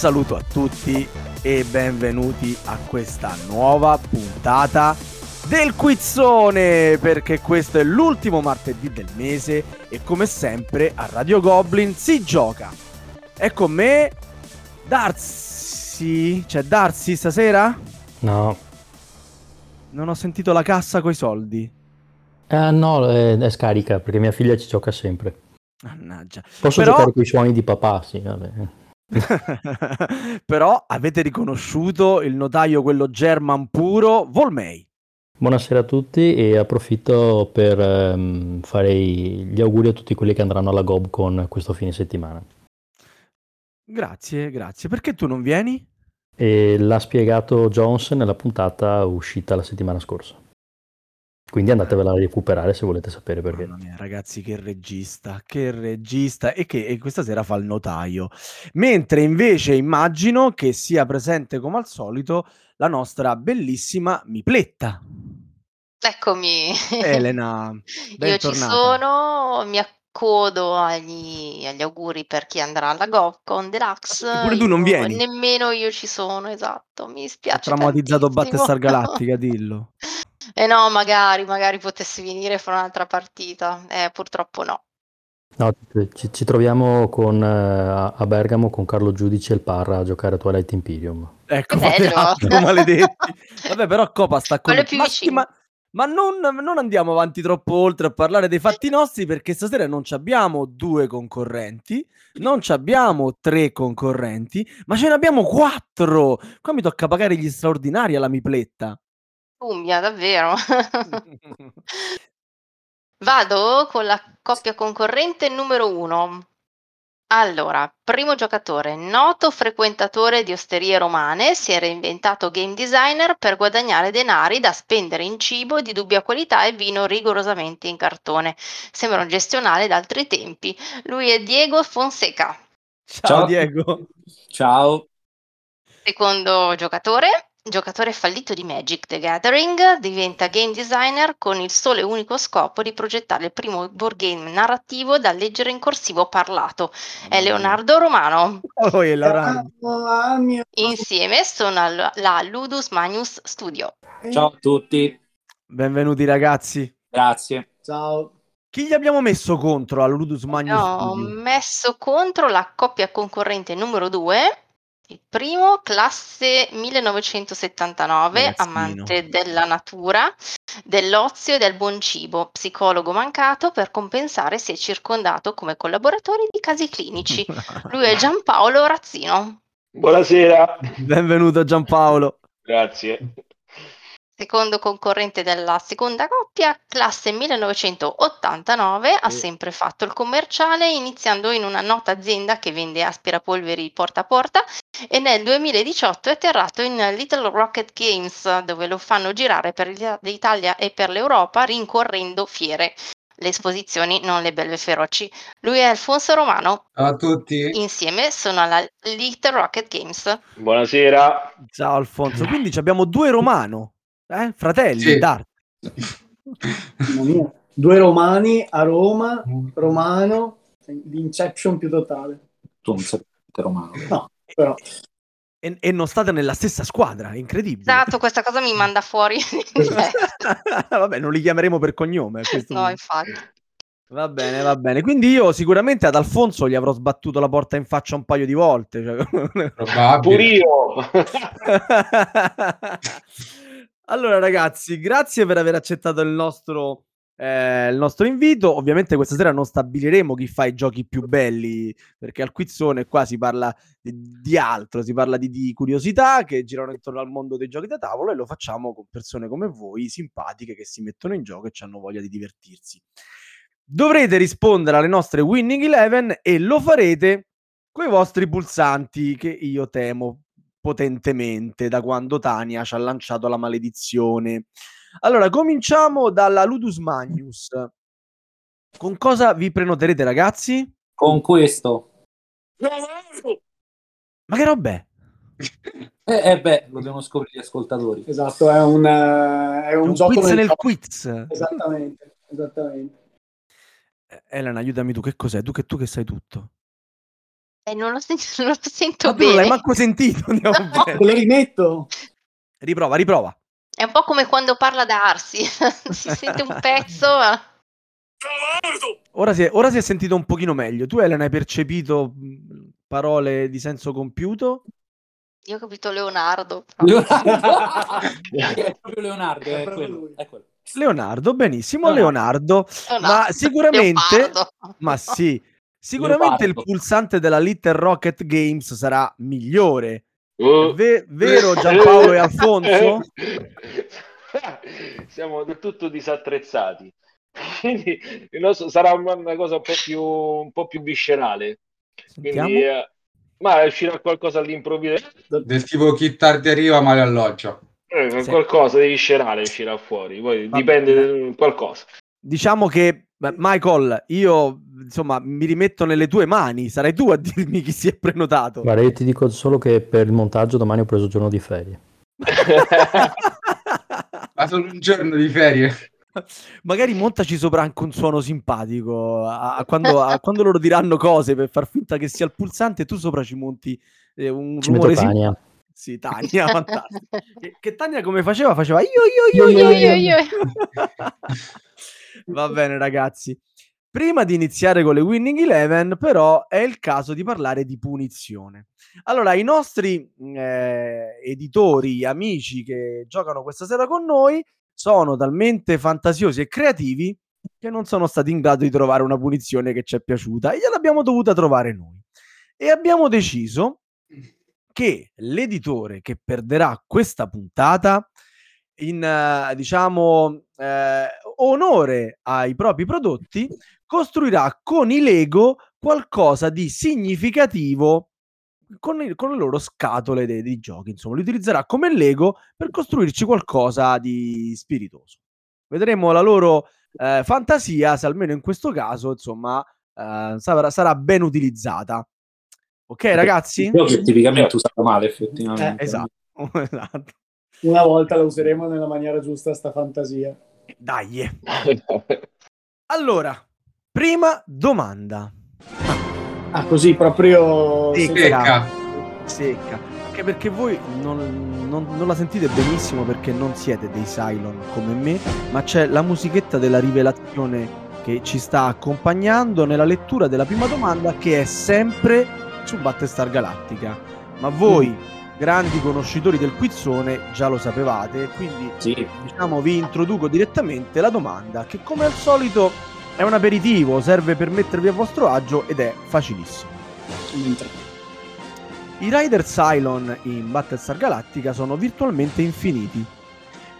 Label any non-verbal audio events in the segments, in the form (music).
saluto a tutti e benvenuti a questa nuova puntata del Quizzone perché questo è l'ultimo martedì del mese e come sempre a Radio Goblin si gioca. È con me Darcy. C'è Darcy stasera? No. Non ho sentito la cassa coi soldi. Eh, no, è, è scarica perché mia figlia ci gioca sempre. Mannaggia. Posso Però- giocare con i suoni di papà, sì, vabbè. (laughs) Però avete riconosciuto il notaio, quello German puro, Volmei. Buonasera a tutti e approfitto per ehm, fare gli auguri a tutti quelli che andranno alla GobCon questo fine settimana. Grazie, grazie. Perché tu non vieni? E l'ha spiegato Jones nella puntata uscita la settimana scorsa. Quindi andatevela a recuperare se volete sapere perché. Mamma mia, ragazzi, che regista, che regista e che e questa sera fa il notaio. Mentre invece immagino che sia presente come al solito la nostra bellissima Mipletta. Eccomi. Elena, Io ci bentornata. sono, mi accodo agli, agli auguri per chi andrà alla GovCon Deluxe. Pure tu non vieni? Nemmeno io ci sono, esatto. Mi Ha spiace traumatizzato tantissimo. (laughs) Battlestar Galactica, dillo. Eh no, magari, magari potessi venire e fare un'altra partita. Eh, purtroppo no. No, ci, ci troviamo con, eh, a Bergamo con Carlo Giudice e il Parra a giocare a Twilight Imperium. Ecco, altro, (laughs) maledetti. (laughs) Vabbè, però Copa sta con... Quello più ma, vicino. ma- ma non, non andiamo avanti troppo oltre a parlare dei fatti nostri perché stasera non ci abbiamo due concorrenti, non ci abbiamo tre concorrenti, ma ce ne abbiamo quattro. Qua mi tocca pagare gli straordinari alla mipletta. Umbia, davvero. (laughs) Vado con la coppia concorrente numero uno. Allora, primo giocatore, noto frequentatore di osterie romane, si era inventato game designer per guadagnare denari da spendere in cibo di dubbia qualità e vino rigorosamente in cartone. Sembra un gestionale d'altri tempi. Lui è Diego Fonseca. Ciao, Ciao. Diego. Ciao, Secondo giocatore, giocatore fallito di Magic the Gathering, diventa game designer con il solo e unico scopo di progettare il primo board game narrativo da leggere in corsivo parlato. È Leonardo Romano. Oh, Laura. Mio- Insieme sono al- la Ludus Magnus Studio. ciao a tutti, Benvenuti ragazzi. grazie. Ciao. Chi gli abbiamo messo contro al Ludus Magnus Ho Studio? messo contro la coppia concorrente numero 2. Il primo, classe 1979, Ragazzino. amante della natura, dell'ozio e del buon cibo, psicologo mancato per compensare si è circondato come collaboratori di casi clinici. (laughs) Lui è Giampaolo Razzino. Buonasera, Benvenuto Giampaolo. grazie. Secondo concorrente della seconda coppia, classe 1989, ha sempre fatto il commerciale, iniziando in una nota azienda che vende aspirapolveri porta a porta e nel 2018 è atterrato in Little Rocket Games, dove lo fanno girare per l'Italia e per l'Europa rincorrendo fiere. Le esposizioni, non le belve feroci. Lui è Alfonso Romano, Ciao a tutti. insieme sono alla Little Rocket Games. Buonasera. Ciao Alfonso. Quindi ci abbiamo due romano, eh? fratelli, Sì. d'arte. Mamma mia. Due romani a Roma, romano, l'inception più totale. Tu non sei romano. No, però. E, e non state nella stessa squadra, incredibile. Esatto, questa cosa mi manda fuori. (laughs) Vabbè, non li chiameremo per cognome. no, infatti. Va bene, va bene. Quindi io sicuramente ad Alfonso gli avrò sbattuto la porta in faccia un paio di volte. cioè- Pure io. (laughs) (laughs) allora, ragazzi, grazie per aver accettato il nostro, eh, il nostro invito. Ovviamente questa sera non stabiliremo chi fa i giochi più belli, perché al quizzone qua si parla di, di altro, si parla di, di curiosità che girano intorno al mondo dei giochi da tavolo e lo facciamo con persone come voi, simpatiche, che si mettono in gioco e hanno voglia di divertirsi. Dovrete rispondere alle nostre Winning Eleven e lo farete con i vostri pulsanti che io temo potentemente da quando Tania ci ha lanciato la maledizione. Allora, cominciamo dalla Ludus Magnus. Con cosa vi prenoterete, ragazzi? Con questo. Ma che roba è? Eh, eh, beh, lo devono scoprire gli ascoltatori. Esatto, è un, eh, è È un, un gioco quiz nel nel quiz. Esattamente, esattamente. Eh, Elena, aiutami tu, che cos'è? Tu che, tu che sai tutto. Eh, (laughs) non, lo sento, non lo sento Ma tu non bene. l'hai manco sentito. (laughs) No. bene. Te le rimetto? Riprova, riprova. È un po' come quando parla Darsi. (laughs) si sente un pezzo. ma- Ora si, è, ora si è sentito un pochino meglio. Tu, Elena, hai percepito parole di senso compiuto? Io ho capito Leonardo. Leonardo. è proprio Leonardo, È è, proprio quello, lui. è quello. Leonardo, benissimo. Leonardo. Leonardo. Ma sicuramente, Leopardo. ma sì, sicuramente il pulsante della Little Rocket Games sarà migliore. Ve- vero Giampaolo e Alfonso? (laughs) Siamo del tutto disattrezzati. (laughs) Quindi il nostro sarà una, cosa un po' più, un po' più viscerale. Quindi, eh, ma uscirà qualcosa all'improvviso. Del tipo chi tardi arriva male alloggia. Eh. Qualcosa di viscerale uscirà fuori. Poi Va dipende da qualcosa. Diciamo che, beh, Michael, io insomma mi rimetto nelle tue mani. Sarai tu a dirmi chi si è prenotato. Guarda, io ti dico solo che per il montaggio domani ho preso giorno di ferie. (laughs) Ma solo un giorno di ferie. Magari montaci sopra anche un suono simpatico. A, a quando, a quando loro diranno cose per far finta che sia il pulsante, tu sopra ci monti eh, un Ci rumore sim- Tania. Sì, Tania, fantastico. (laughs) Che, che Tania come faceva? Faceva io, io, io, Io, io, io, io. (laughs) Va bene, ragazzi. Prima di iniziare con le Winning Eleven, però, è il caso di parlare di punizione. Allora, i nostri eh, editori, amici che giocano questa sera con noi, sono talmente fantasiosi e creativi che non sono stati in grado di trovare una punizione che ci è piaciuta e gliel'abbiamo dovuta trovare noi. E abbiamo deciso che l'editore che perderà questa puntata in eh, diciamo eh, onore ai propri prodotti costruirà con i Lego qualcosa di significativo con, il- con le loro scatole dei, dei giochi. Insomma li utilizzerà come Lego per costruirci qualcosa di spiritoso. Vedremo la loro eh, fantasia se almeno in questo caso insomma eh, sarà, sarà ben utilizzata. Ok ragazzi? Il gioco è tipicamente usato male, effettivamente. Eh, esatto. (laughs) Esatto. Una volta la useremo nella maniera giusta, sta fantasia. Dai. (laughs) Allora prima domanda. Ah, così proprio... Secca. secca. Anche perché voi non, non- non la sentite benissimo perché non siete dei Cylon come me ma c'è la musichetta della rivelazione che ci sta accompagnando nella lettura della prima domanda che è sempre su Battlestar Galactica. Ma voi grandi conoscitori del quizzone già lo sapevate quindi Sì. diciamo vi introduco direttamente la domanda che come al solito è un aperitivo serve per mettervi a vostro agio ed è facilissimo i Rider Cylon in Battlestar Galactica sono virtualmente infiniti.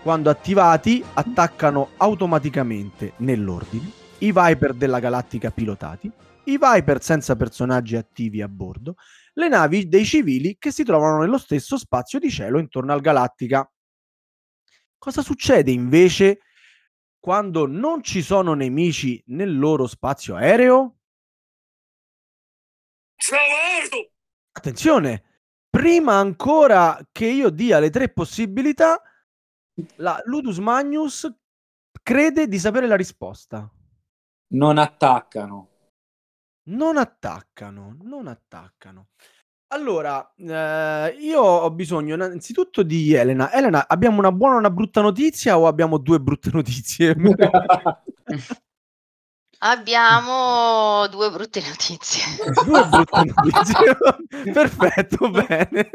Quando attivati, attaccano automaticamente nell'ordine i Viper della Galattica pilotati, i Viper senza personaggi attivi a bordo, le navi dei civili che si trovano nello stesso spazio di cielo intorno al Galattica. Cosa succede invece quando non ci sono nemici nel loro spazio aereo? Attenzione, prima ancora che io dia le tre possibilità, la Ludus Magnus crede di sapere la risposta. Non attaccano. Non attaccano, non attaccano. Allora, eh, io ho bisogno innanzitutto di Elena. Elena, abbiamo una buona o una brutta notizia o abbiamo due brutte (laughs) notizie? Abbiamo due brutte notizie. due brutte notizie. (laughs) Perfetto, bene.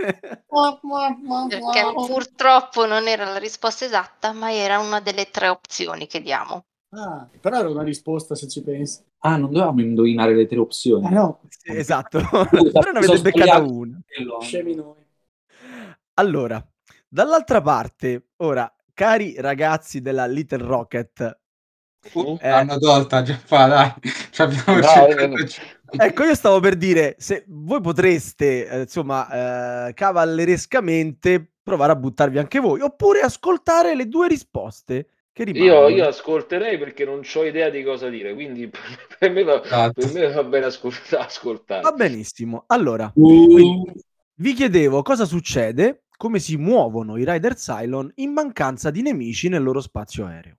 Perché purtroppo non era la risposta esatta, ma era una delle tre opzioni che diamo. Ah, però era una risposta se ci pensi. Ah, non dovevamo indovinare le tre opzioni. Eh no, Sì, esatto, (laughs) (laughs) però ne avete beccata una. Scemi noi. Allora, dall'altra parte, ora, cari ragazzi della Little Rocket, Uh, Eh. L'hanno tolta già fa, dai. Abbiamo Dai, cercato- ecco, io stavo per dire, se voi potreste, eh, insomma, eh, cavallerescamente provare a buttarvi anche voi, oppure ascoltare le due risposte Io, io ascolterei perché non ho idea di cosa dire, quindi (laughs) per me va, Esatto. per me va bene ascolta- (laughs) ascoltare. Va benissimo. Allora, Uh, vi chiedevo cosa succede, come si muovono i Rider Cylon in mancanza di nemici nel loro spazio aereo.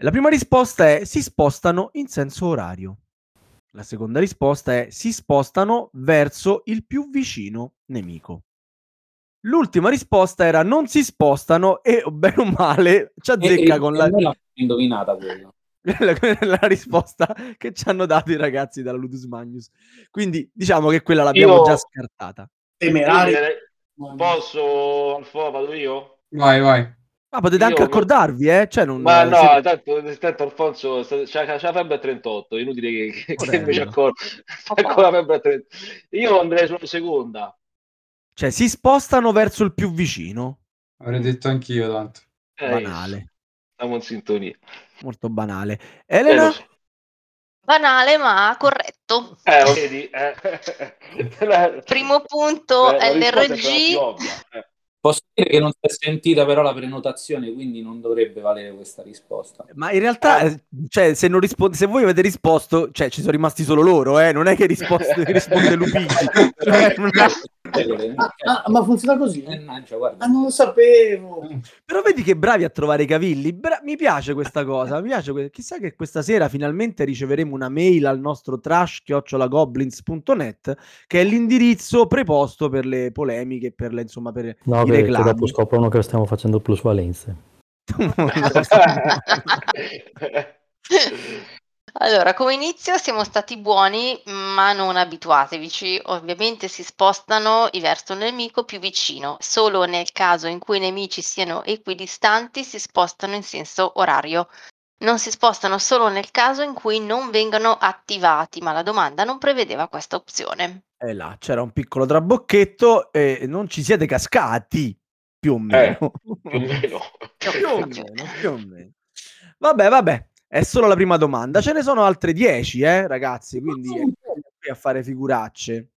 La prima risposta è si spostano in senso orario. La seconda risposta è si spostano verso il più vicino nemico. L'ultima risposta era non si spostano e bene o male (laughs) ci azzecca E- con e la, l'abbiamo indovinata quella. (laughs) la risposta che ci hanno dato i ragazzi dalla Ludus Magnus. Quindi diciamo che quella l'abbiamo Io- già scartata. Temerari. Posso, Alfo, vado io? Vai, vai. Ma potete Io anche accordarvi, eh? Cioè, non, Ma eh, no, siete- tanto, tanto Alfonso c'ha, c'ha la febbre a 38, è inutile che, che, che invece (laughs) ancora, con la febbre a 30. Io andrei sulla seconda. Cioè, si spostano verso il più vicino. Avrei detto anch'io tanto. Eh, Banale, Siamo in sintonia. molto banale. Eh, Elena? so. Banale ma corretto. Eh, vedi? Eh. (laughs) Primo punto eh, è LRG. Eh. Posso dire che non si è sentita però la prenotazione, quindi non dovrebbe valere questa risposta. Ma in realtà, eh, cioè, se, non risponde, se voi avete risposto, cioè, ci sono rimasti solo loro, eh? Non è che risposte, (laughs) risponde Lupigi. (laughs) Cioè, è- Ah, ma funziona così? Mannaggia, guarda. Ah, non lo sapevo. Però vedi che bravi a trovare i cavilli. Bra- mi piace questa cosa. Mi piace que- Chissà che questa sera finalmente riceveremo una mail al nostro trash-goblins.net che è l'indirizzo preposto per le polemiche, per le, insomma, per No, che, che reclami. dopo scoprono che stiamo facendo plusvalenze. (laughs) Allora, come inizio siamo stati buoni, ma non abituatevici. Ovviamente si spostano verso il nemico più vicino. Solo nel caso in cui i nemici siano equidistanti si spostano in senso orario. Non si spostano solo nel caso in cui non vengano attivati, ma la domanda non prevedeva questa opzione. E là c'era un piccolo trabocchetto e non ci siete cascati, più o meno. più o meno. (laughs) più o meno, più o meno. Vabbè, vabbè, è solo la prima domanda. Ce ne sono altre 10, eh, ragazzi, quindi è qui a fare figuracce.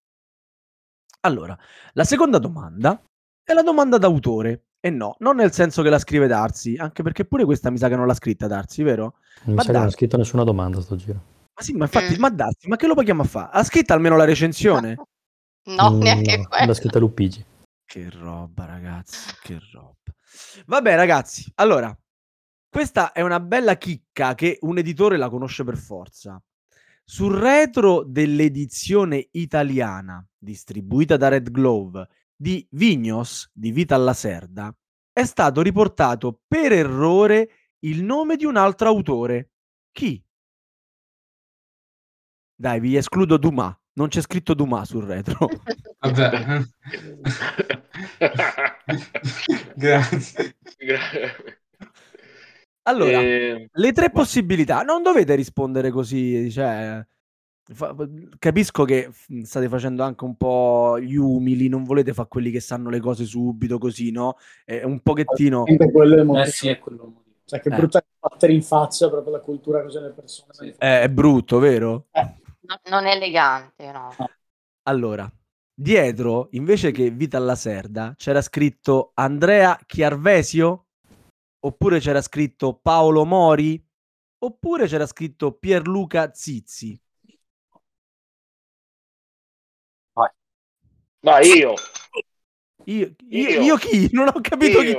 Allora, la seconda domanda è la domanda d'autore. E no, non nel senso che la scrive Darsi, anche perché pure questa mi sa che non l'ha scritta Darsi, vero? Non mi Ma sa che non ha scritto nessuna domanda sto giro. Ma sì, ma infatti, Mm. ma Darsi, ma che lo paghiamo a fare? Ha scritto almeno la recensione? (laughs) No, Mm, neanche no, quello. L'ha scritta Lupigi. Che roba, ragazzi, che roba. Vabbè, ragazzi, allora, questa è una bella chicca che un editore la conosce per forza. Sul retro dell'edizione italiana, distribuita da Red Glove, di Vignos di Vita alla Serda, è stato riportato per errore il nome di un altro autore. Chi? Dai, vi escludo Dumas. Non c'è scritto Dumas sul retro. (laughs) Vabbè. (laughs) Grazie. Allora, Eh, Le tre possibilità, non dovete rispondere così, cioè, fa- capisco che state facendo anche un po' gli umili, non volete fare quelli che sanno le cose subito così, no? È un pochettino... Quello è il motivo. Eh sì, è quello. Cioè, che Eh. brutta battere in faccia proprio la cultura così alle persone. Sì. È, è brutto, vero? No- non è elegante, no. Allora, dietro, invece che Vita alla Serda, c'era scritto Andrea Chiarvesio? Oppure c'era scritto Paolo Mori? Oppure c'era scritto Pierluca Zizzi? Ma io, Io, io, Io. io chi? Non ho capito chi.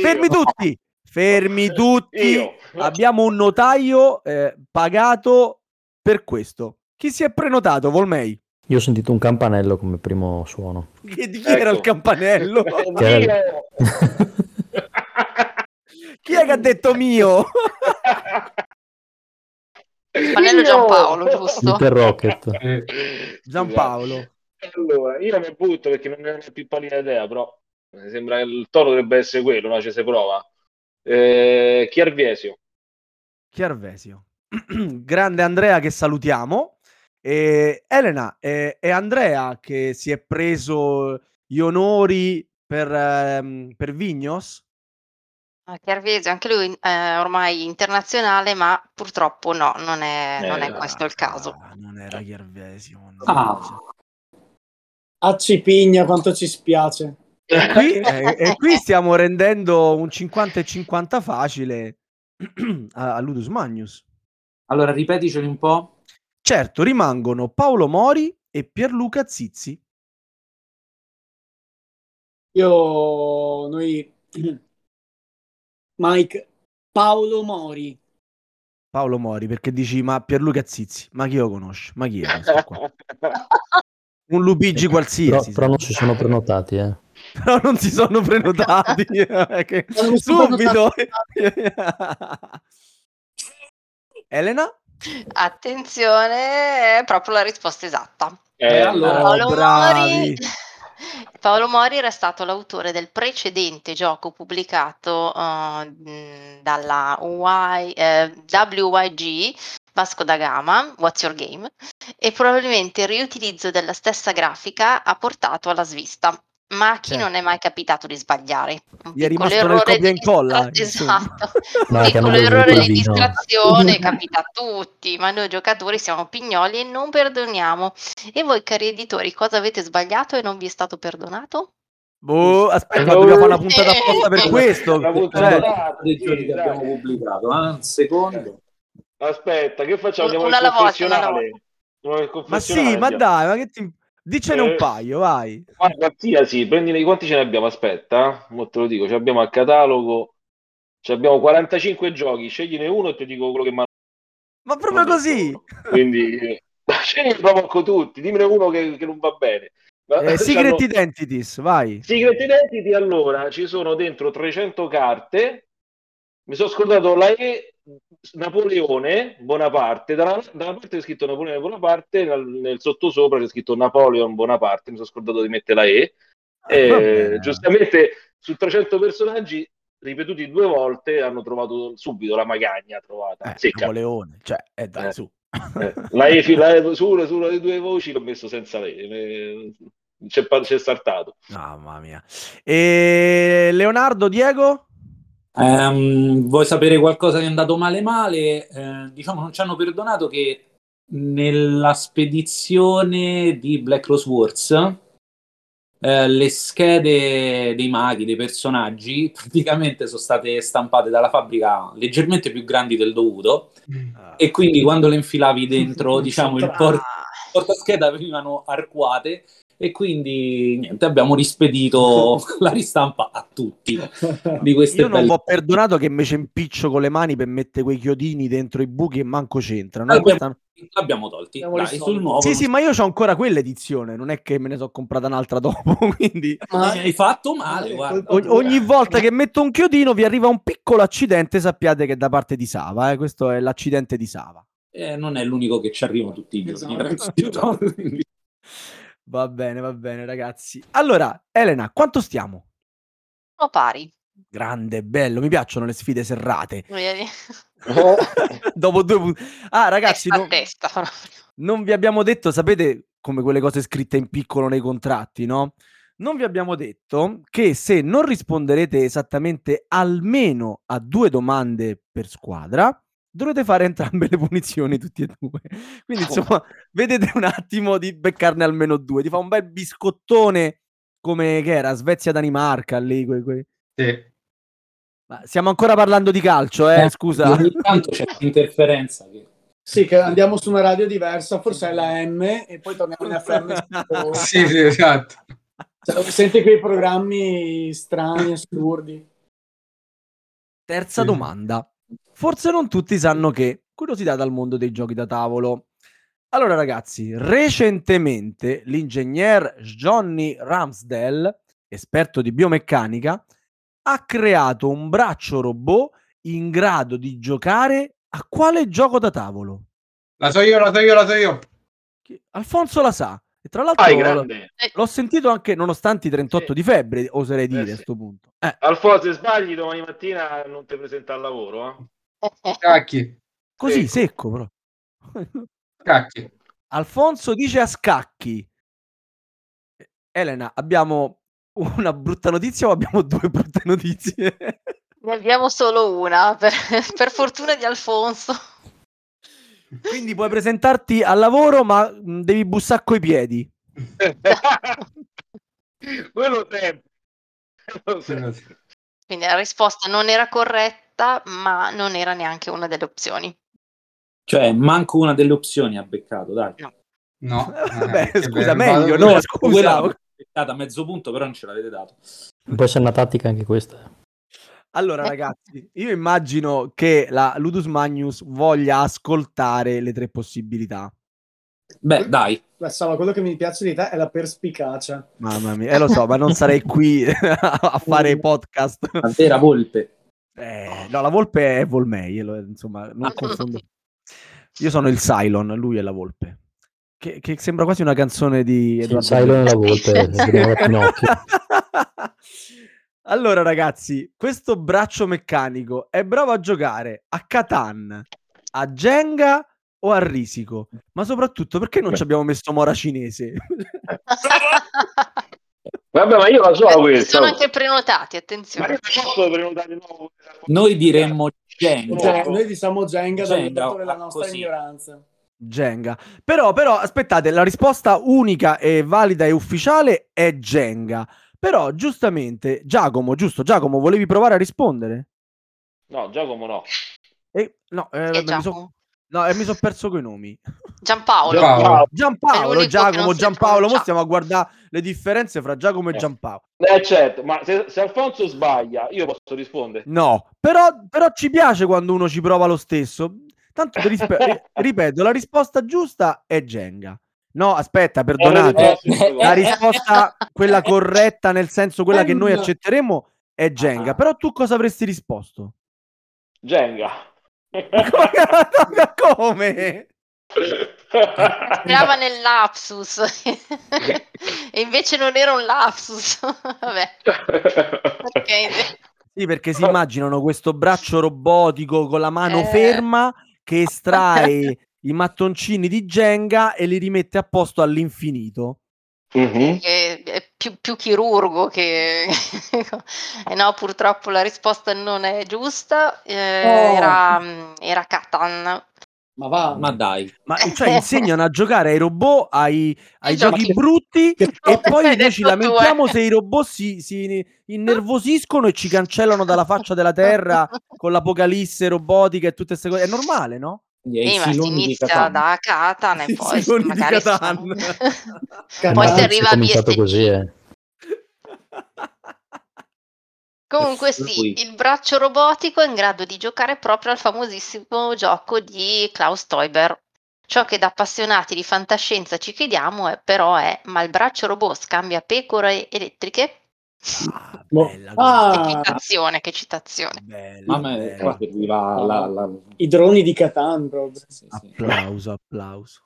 fermi tutti! Fermi tutti! io. Abbiamo un notaio eh, pagato per questo. Chi si è prenotato, Volmei? Io ho sentito un campanello come primo suono. Chi- Di chi era il Ecco. campanello? (laughs) Che era il- (laughs) Chi è che ha detto mio? Panello Giampaolo, giusto? Little Rocket. (laughs) Giampaolo. Allora, io mi butto perché non ne ho più pallida idea, però mi sembra che il tono dovrebbe essere quello, no? Ci si prova. Eh, Chiarviesio. Chiarvesio. (clears throat) Grande Andrea che salutiamo. E Elena, è, è Andrea che si è preso gli onori per, ehm, per Vignos? Ah, Chiarvesio, anche lui è ormai internazionale, ma purtroppo no, non è, non è Eh, questo il caso. Ah, non era Chiarvesio. Ah. mannaggia. A Cipigna, quanto ci spiace. E qui, (laughs) eh, e qui stiamo rendendo un 50 e 50 facile (clears throat) a, a Ludus Magnus. Allora, ripeticeli un po'. Certo, rimangono Paolo Mori e Pierluca Zizzi. Io, noi, (clears throat) Mike, Paolo Mori. Paolo Mori, perché dici, ma Pierluca Zizzi, ma chi lo conosce? Ma chi è questo qua? (laughs) Un Lupigi Però, qualsiasi. (laughs) però non si sono prenotati, (laughs) eh. Però non si sono prenotati. eh, che- Non mi sono Subito. Elena? Attenzione, è proprio la risposta esatta. Eh, allora- Paolo, bravi. Mori... (laughs) Paolo Mori era stato l'autore del precedente gioco pubblicato mh, dalla Y, eh, WYG Vasco da Gama, What's Your Game, e probabilmente il riutilizzo della stessa grafica ha portato alla svista. Ma a chi Certo. non è mai capitato di sbagliare? Un Gli è rimasto nel errore copia e di incolla, distra-. Esatto, (laughs) No, un piccolo errore di distrazione (laughs) capita a tutti, ma noi giocatori siamo pignoli e non perdoniamo. E voi, cari editori, cosa avete sbagliato e non vi è stato perdonato? Boh, aspetta, Eh, dobbiamo fare una puntata apposta per questo. Una Cioè, Sì, abbiamo pubblicato. eh? Un secondo. Aspetta, che facciamo? Andiamo Una nel alla volta, una alla nel ma sì, ma dai, ma che ti... Dicene un Eh. paio, vai. Guarda, qualsiasi, prendine quanti ce ne abbiamo? Aspetta, eh. te lo dico, ce abbiamo al catalogo, ce abbiamo 45 giochi, scegliene uno e ti dico quello che mi Ma proprio così. Quindi, eh, (laughs) scegli proprio con tutti, dimmene uno che, che non va bene. Ma- Eh, Secret Identities, vai. Secret Identity, allora, ci sono dentro 300 carte, mi sono scordato la E Napoleone Bonaparte, da una, da una parte c'è scritto Napoleone Bonaparte, nel, nel sottosopra c'è scritto Napoleon Bonaparte, mi sono scordato di mettere la E. E, Vabbè. giustamente su 300 personaggi ripetuti due volte hanno trovato subito la magagna trovata. Eh, secca. Napoleone, cioè, eh, dai, Eh. su. Eh, la E, la E su, sulle due voci l'ho messo senza le E. C'è, c'è saltato. Mamma mia. E Leonardo, Diego? Ehm, vuoi sapere qualcosa che è andato male male? Eh, diciamo non ci hanno perdonato che nella spedizione di Black Rose Wars eh, le schede dei maghi, dei personaggi, (laughs) praticamente sono state stampate dalla fabbrica leggermente più grandi del dovuto. E quindi quando le infilavi dentro, (laughs) diciamo, il port- portascheda venivano arcuate e quindi niente, abbiamo rispedito (laughs) la ristampa a tutti di queste Io non belle vi ho perdonato che ci impiccio con le mani per mettere quei chiodini dentro i buchi e manco c'entrano. eh, Abbiamo- questa- l'abbiamo tolti. Dai, sul nuovo Sì, non sì, ma io ho ancora quell'edizione, non è che me ne sono comprata un'altra (laughs) dopo, quindi Ma- hai fatto male, guarda. o- ogni volta che metto un chiodino vi arriva un piccolo accidente, sappiate che è da parte di Sava, eh, questo è l'accidente di Sava. Eh, non è l'unico che ci arriva tutti i giorni. Esatto. (laughs) Va bene, va bene, ragazzi. Allora, Elena, quanto stiamo? Sono pari. Grande, bello, mi piacciono le sfide serrate. Vedi? (laughs) Dopo due punti. Ah, ragazzi, non, testa. non vi abbiamo detto, sapete come quelle cose scritte in piccolo nei contratti, no? Non vi abbiamo detto che se non risponderete esattamente almeno a due domande per squadra, dovrete fare entrambe le punizioni tutti e due. Quindi, insomma, vedete un attimo di beccarne almeno due. Ti fa un bel biscottone come che era Svezia-Danimarca lì. quei- quei- Sì. Ma stiamo ancora parlando di calcio, eh? Scusa. Ogni tanto c'è interferenza. Che... Sì, che andiamo su una radio diversa, forse è la M e poi torniamo in FM. (laughs) Sì, sì, esatto. Cioè, senti quei programmi strani, assurdi. Terza Sì. domanda. Forse non tutti sanno che curiosità dal mondo dei giochi da tavolo. Allora, ragazzi, recentemente l'ingegner Johnny Ramsdell, esperto di biomeccanica, ha creato un braccio robot in grado di giocare a quale gioco da tavolo? La so io, la so io, la so io. Alfonso la sa. E tra l'altro Vai, grande. l'ho sentito anche nonostante i 38 Sì. di febbre, oserei dire sì. a sto punto. Eh, Alfonso, se sbagli domani mattina non ti presenta al lavoro. eh. Cacchi, così, Secco. secco però. cacchi. Alfonso dice a scacchi. Elena, abbiamo una brutta notizia o abbiamo due brutte notizie? Ne abbiamo solo una, per, per fortuna di Alfonso. Quindi puoi presentarti al lavoro, ma devi bussare coi piedi. (laughs) Quello sempre. Quello sempre. Quindi la risposta non era corretta, ma non era neanche una delle opzioni. Cioè, manco una delle opzioni ha beccato, dai. No. (laughs) Vabbè, eh, scusa, che meglio, bello. no? Quella Scusa. l'ho beccata a mezzo punto, però non ce l'avete dato. Può essere una tattica anche questa. Allora, ragazzi, io immagino che la Ludus Magnus voglia ascoltare le tre possibilità. Beh, dai. Beh, Sava, quello che mi piace di te è la perspicacia. Mamma mia, eh, lo so, ma non sarei qui (laughs) a fare podcast. La vera volpe. Eh, no, la volpe è Volmei, insomma, non confondo. Io sono il Cylon, lui è la volpe. Che, che sembra quasi una canzone di Sì, Edoardo Cylon e la volpe, (laughs) allora, ragazzi, questo braccio meccanico è bravo a giocare a Catan, a Jenga o a Risico? Ma soprattutto perché non ci abbiamo messo Mora cinese? (laughs) (laughs) Vabbè, ma io la so Ci questa. sono anche prenotati, Ma attenzione. io non posso prenotare di nuovo. Noi diremmo Jenga. Cioè, noi diciamo dall'indatore della ah, nostra così. ignoranza. Jenga. Però, però, aspettate, la risposta unica e valida e ufficiale è Jenga. Però, giustamente, Giacomo, giusto? Giacomo, volevi provare a rispondere? No, Giacomo no. Eh, no, eh, è vabbè, mi so- Giacomo? No, eh, mi sono perso coi nomi. Giampaolo. Giampaolo. Giampaolo, Giacomo, Giampaolo. Mo stiamo a guardare le differenze fra Giacomo e Eh. Giampaolo. Eh certo, ma se, se Alfonso sbaglia, io posso rispondere. No, però, però ci piace quando uno ci prova lo stesso. Tanto rispe- ri- (laughs) ripeto, la risposta giusta è Jenga. No, aspetta, perdonate. Eh, La risposta, quella corretta, nel senso quella che noi Em. accetteremo, è Jenga. Ah. Però tu cosa avresti risposto? Jenga. Come? (laughs) Sperava nel lapsus. (laughs) e invece non era un lapsus. (laughs) Vabbè, ok. Sì, perché si immaginano questo braccio robotico con la mano Eh. ferma che estrae i mattoncini di Jenga e li rimette a posto all'infinito. Mhm. Che è più, più chirurgo che... (laughs) eh no, purtroppo la risposta non è giusta. eh, Oh. era, era Catan. Ma va, Ma dai. Ma cioè insegnano a giocare ai robot, ai, ai giochi giochi. brutti (laughs) e poi (laughs) noi ci lamentiamo eh. se i robot si, si innervosiscono e ci cancellano dalla faccia della terra con l'apocalisse robotica e tutte queste cose. È normale, no? Sì, ma si inizia da Catan e (laughs) poi magari sono- (laughs) (laughs) poi si arriva a BSC. così, eh. Comunque sì, cui- il braccio robotico è in grado di giocare proprio al famosissimo gioco di Klaus Teuber. Ciò che da appassionati di fantascienza ci chiediamo è però è, ma il braccio robot scambia pecore elettriche? Ah, bella, Ah. Che citazione, che citazione. bella, Ma a me bella. qua serviva la, la... I droni di Catan sì, sì. Applauso, applauso.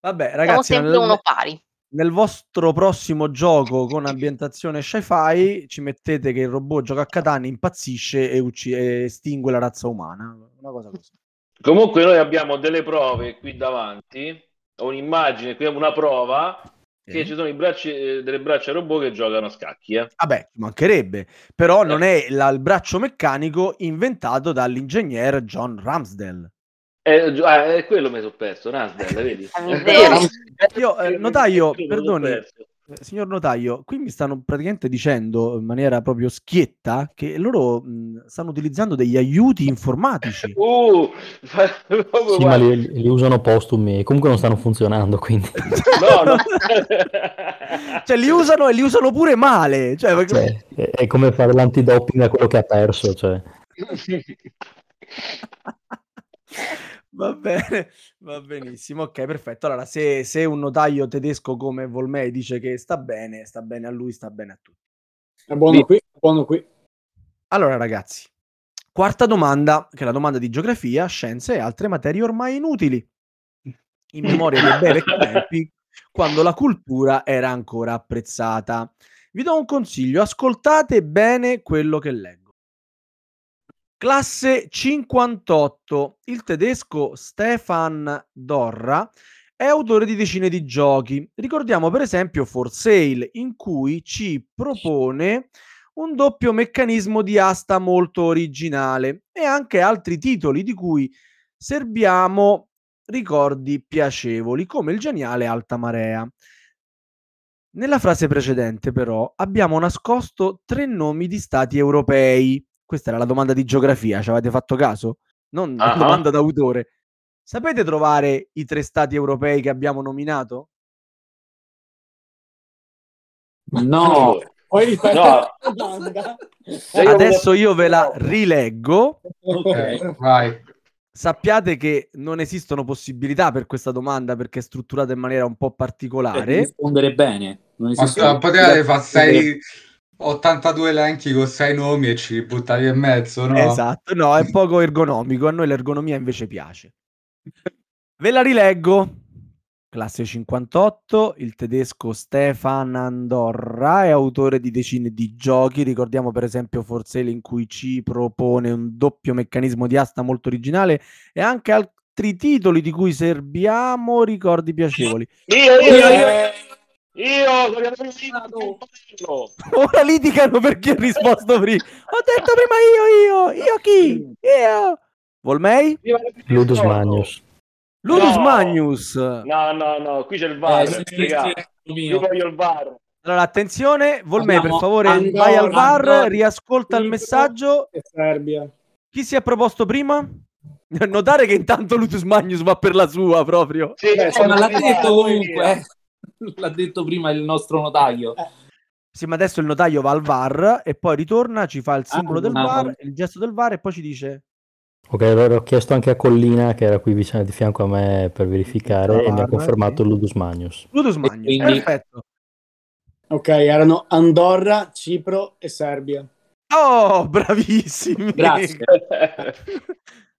Vabbè, Siamo ragazzi, sempre nel, uno pari. nel vostro prossimo gioco con ambientazione sci-fi ci mettete che il robot gioca a Catan, impazzisce e, ucci- e estingue la razza umana. Una cosa così. Comunque noi abbiamo delle prove qui davanti, un'immagine, qui una prova che Sì. ci sono i bracci, eh, delle braccia robot che giocano a scacchi. Eh. Vabbè, mancherebbe, però non è la- il braccio meccanico inventato dall'ingegner John Ramsdell. Eh, ah, è quello mi sono perso, Nasdaq, (laughs) vedi? Miseria. Io, eh, notaio, perdoni. Eh, Signor notaio, qui mi stanno praticamente dicendo in maniera proprio schietta che loro mh, stanno utilizzando degli aiuti informatici. (laughs) Uh, Sì, ma li, li usano postumi e comunque non stanno funzionando, quindi... (laughs) No, no. (laughs) cioè li usano e li usano pure male. Cioè, perché- Cioè, è, è come fare l'antidoping a quello che ha perso, cioè. Va bene, va benissimo. Ok, perfetto. Allora, se, se un notaio tedesco come Volmei dice che sta bene, sta bene a lui, sta bene a tutti. È buono Sì. qui, è buono qui. Allora, ragazzi, quarta domanda, che è la domanda di geografia, scienze e altre materie ormai inutili. In memoria dei bei (laughs) tempi, quando la cultura era ancora apprezzata. Vi do un consiglio, ascoltate bene quello che leggo. Classe 58. Il tedesco Stefan Dorra è autore di decine di giochi. Ricordiamo per esempio For Sale, in cui ci propone un doppio meccanismo di asta molto originale e anche altri titoli di cui serbiamo ricordi piacevoli, come il geniale Alta Marea. Nella frase precedente, però, abbiamo nascosto tre nomi di stati europei. Questa era la domanda di geografia, ci avete fatto caso? Non la Ah. domanda d'autore. Sapete trovare i tre stati europei che abbiamo nominato? No, No. Adesso io ve la rileggo. Ok, vai. Sappiate che non esistono possibilità per questa domanda perché è strutturata in maniera un po' particolare. rispondere bene. Non esiste potevate fare sei 82 elenchi con 6 nomi e ci buttavi in mezzo, no? Esatto, no, è poco ergonomico. A noi l'ergonomia invece piace. Ve la rileggo. Classe 58, il tedesco Stefan Andorra è autore di decine di giochi. Ricordiamo per esempio Forsale in cui ci propone un doppio meccanismo di asta molto originale e anche altri titoli di cui serbiamo ricordi piacevoli. Io, io, io, Eh, io, sono arrivato Ora litigano per chi ha risposto prima. Ho detto prima io, io, io chi? Io. Volmei? Ludus Magnus. Ludus No. Magnus. No, no, no, qui c'è il VAR. Eh, sì, sì, raga. sì, Io voglio il VAR. Allora, attenzione, Volmei, per favore, Andorra, vai al VAR, Andorra, riascolta il messaggio. e Serbia. Chi si è proposto prima? (laughs) Notare che intanto Ludus Magnus va per la sua proprio. Sì, sono ma l'ha detto comunque. Eh. (laughs) L'ha detto prima il nostro notaio. Sì, ma adesso il notaio va al VAR e poi ritorna, ci fa il simbolo del no. VAR, il gesto del VAR e poi ci dice Ok, allora ho chiesto anche a Collina, che era qui vicino di fianco a me per verificare, e mi ha confermato sì. Ludus Magnus. Ludus Magnus. quindi- Perfetto. Ok, erano Andorra, Cipro e Serbia. Oh, bravissimi. Grazie.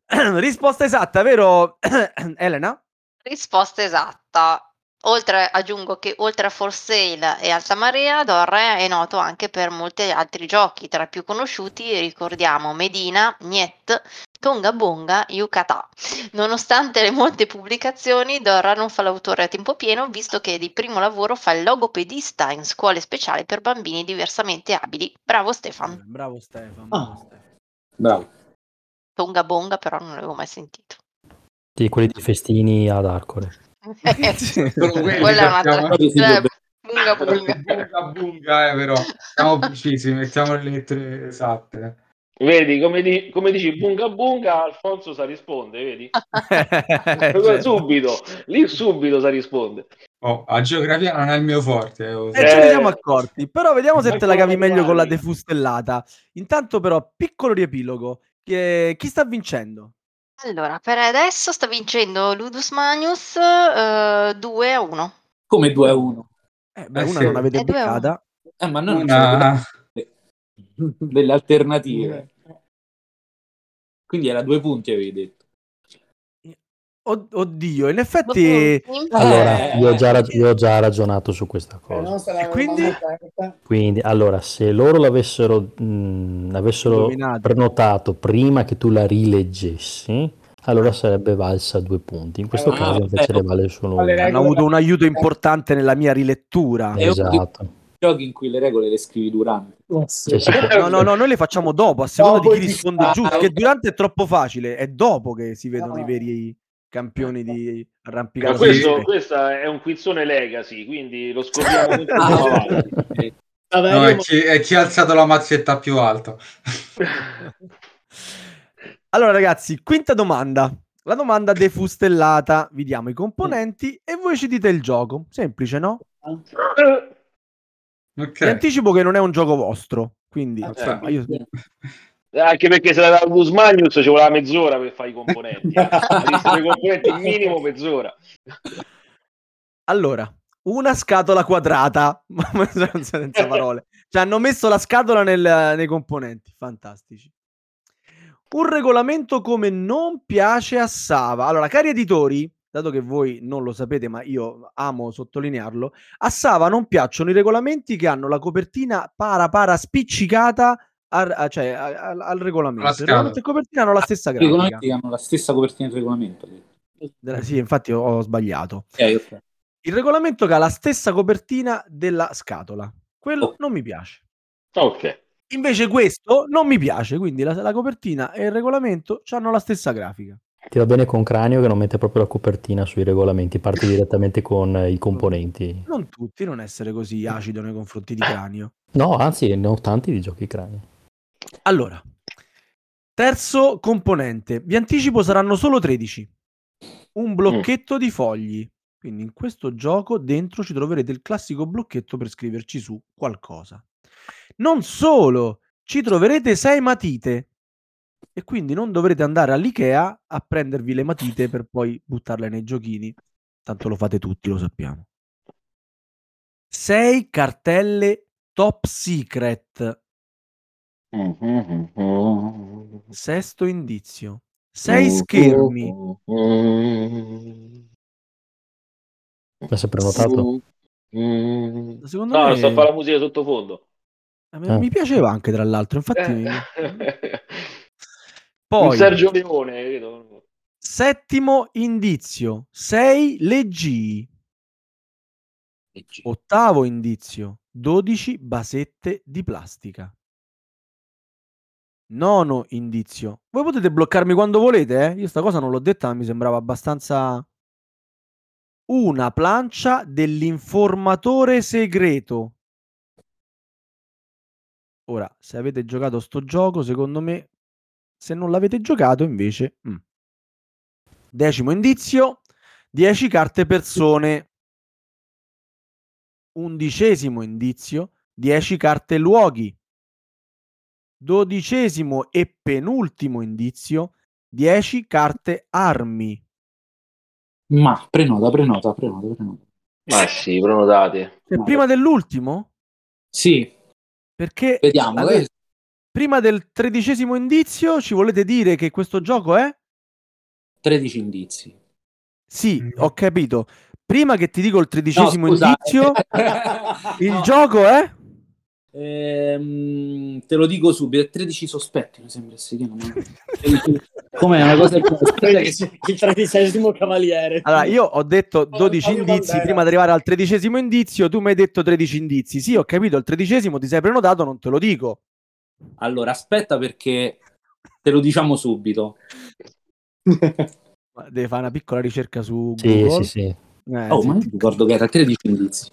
(laughs) Risposta esatta, vero (clears throat) Elena? Risposta esatta. Oltre, aggiungo che oltre a For Sale e Alta Marea, Dorre è noto anche per molti altri giochi, tra i più conosciuti ricordiamo Medina, Niet, Tonga Bonga, Yucatà. Nonostante le molte pubblicazioni, Dorra non fa l'autore a tempo pieno, visto che di primo lavoro fa il logopedista in scuole speciali per bambini diversamente abili. Bravo Stefan. Bravo Stefano. Ah. bravo Stefano. Bravo. Tonga Bonga però non l'avevo mai sentito. Sì, quelli di festini ad Arcore. (laughs) Quelli Quella è un'altra dovrebbe- bunga bunga. Bunga bunga, eh, però. Siamo precisi, mettiamo le lettere esatte. Vedi, come, di- come dici bunga bunga, Alfonso sa risponde, vedi? (laughs) Certo. Subito, lì subito sa risponde. Oh, a geografia non è il mio forte. eh, E. Eh, ce ne Eh, siamo accorti. Però vediamo se te la cavi meglio con la defustellata. Intanto, però, piccolo riepilogo. Che- Chi sta vincendo? Allora, per adesso sta vincendo Ludus Magnus eh, 2 a 1. Come 2 a 1. Eh, beh, Eh, una sì. non avete È due a uno. beccata. Eh, ma noi non Una... ci delle alternative. Quindi era due punti, avevi detto. Od- oddio, in effetti. Allora, Eh, io ho, già rag- io ho già ragionato su questa Eh, cosa. l'avevamo quindi? Quindi, allora, se loro l'avessero mh, avessero Indovinato. prenotato prima che tu la rileggessi, allora sarebbe valsa due punti. In questo Ah, caso invece eh, ne vale solo uno. Hanno avuto un aiuto importante nella mia rilettura. Eh, Esatto. Giochi in cui le regole le scrivi durante. Cioè, si può- No, no, no, noi le facciamo dopo, a seconda Dopo di chi risponde giusto. Che durante è troppo facile, è dopo che si vedono No. i veri campioni di arrampicata. Questo, questo è un quizzone legacy, quindi lo scopriamo (laughs) Ah, No, è chi, è chi ha alzato la mazzetta più alto. (laughs) Allora, ragazzi, quinta domanda. La domanda defustellata. Vi diamo i componenti e voi ci dite il gioco. Semplice, no? (laughs) Vi Ok. anticipo che non è un gioco vostro. Quindi, Eh, insomma, io... Anche perché se la dà Gus Magnus ci voleva mezz'ora per fare i componenti. eh. La componenti (laughs) minimo mezz'ora. Allora, una scatola quadrata. (laughs) Ma senza parole. Cioè, hanno messo la scatola nel- nei componenti. Fantastici. Un regolamento come non piace a Sava. Allora, cari editori, dato che voi non lo sapete, ma io amo sottolinearlo, a Sava non piacciono i regolamenti che hanno la copertina para para spiccicata al, a- cioè, al- al regolamento. La Il regolamento e copertina hanno la stessa I grafica. regolamenti hanno la stessa copertina del regolamento. Della- Sì, infatti ho, ho sbagliato. Ok, ok. Il regolamento che ha la stessa copertina della scatola. Quello Oh. non mi piace. Ok. Invece questo non mi piace, quindi la, la copertina e il regolamento hanno la stessa grafica. Ti va bene con Cranio che non mette proprio la copertina sui regolamenti, parte direttamente con eh, i componenti. Non tutti non essere così acido nei confronti di cranio. No, anzi, ne ho tanti di giochi Cranio. Allora, terzo componente. Vi anticipo saranno solo 13. Un blocchetto di fogli. Quindi in questo gioco dentro ci troverete il classico blocchetto per scriverci su qualcosa. Non solo, ci troverete sei matite e quindi non dovrete andare all'Ikea a prendervi le matite per poi buttarle nei giochini. Tanto lo fate tutti, lo sappiamo. Sei cartelle top secret. Sesto indizio. Sei schermi. L'ha sempre notato? Secondo No, me sto a fare la musica sottofondo. a me- Ah. mi piaceva anche tra l'altro, infatti Eh. (laughs) poi Un Sergio Leone, vedo. settimo indizio. Sei leggii. Ottavo indizio, 12 basette di plastica. Nono indizio. Voi potete bloccarmi quando volete, eh? Io sta cosa non l'ho detta, ma mi sembrava abbastanza una plancia dell'informatore segreto. Ora, se avete giocato sto gioco, secondo me, se non l'avete giocato, invece... mm. Decimo indizio, 10 carte persone. Undicesimo indizio, 10 carte luoghi. Dodicesimo e penultimo indizio, 10 carte armi. Ma prenota, prenota, prenota, prenota. Ma sì, prenotate. Cioè, prima dell'ultimo? Sì, Perché vediamo. Allora, eh. prima del tredicesimo indizio ci volete dire che questo gioco è? 13 indizi. Sì, ho capito. Prima che ti dico il tredicesimo No, indizio, (laughs) il No. gioco è? Ehm, te lo dico subito, 13 sospetti, mi sembra si chiama. (laughs) Com'è una cosa (laughs) il tredicesimo cavaliere. Allora, io ho detto 12 Fabio indizi Bandera. prima di arrivare al tredicesimo indizio, tu mi hai detto 13 indizi. Sì, ho capito, il tredicesimo ti sei prenotato, non te lo dico. Allora, aspetta perché te lo diciamo subito. Ma Devi fare una piccola ricerca su Sì, Google. sì, sì. Eh, Oh, sì. ma ricordo che era 13 indizi.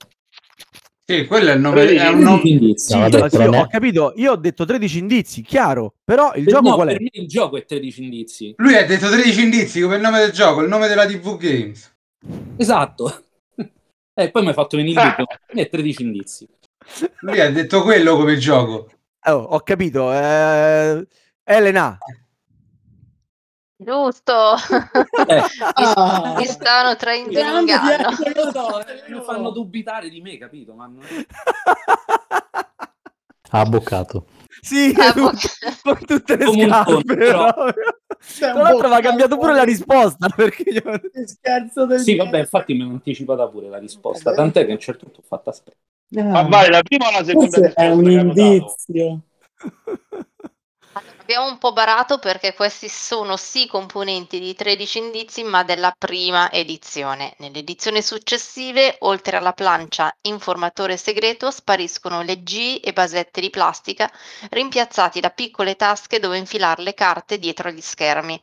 Sì, quello è il nome. È un 13 nome... indizi. Sì, vabbè, sì, ho capito, io ho detto 13 indizi, chiaro, però il Per- gioco no, qual è? per me il gioco è 13 indizi. Lui ha detto 13 indizi come il nome del gioco, il nome della TV Games. Esatto. E poi mi hai fatto venire il dubbio. Per me è 13 indizi. Lui ha detto quello come gioco. Oh, ho capito. eh, Elena. Giusto. Eh, Ah. Mi inganno. Diego, lo fanno dubitare di me, capito? Ma non- Ha boccato. sì, Ah, con tutte le Come scarpe. però. Tra l'altro ha cambiato pure la risposta (laughs) perché io... Che scherzo del Sì, vabbè, infatti mi è anticipata pure la risposta. Tant'è che a un certo punto ho fatto aspetta. Ma vale la prima o la seconda è un indizio. Abbiamo un po' barato perché questi sono sì componenti di 13 indizi, ma della prima edizione. Nelle edizioni successive, oltre alla plancia informatore segreto, spariscono le G e basette di plastica, rimpiazzati da piccole tasche dove infilare le carte dietro agli schermi.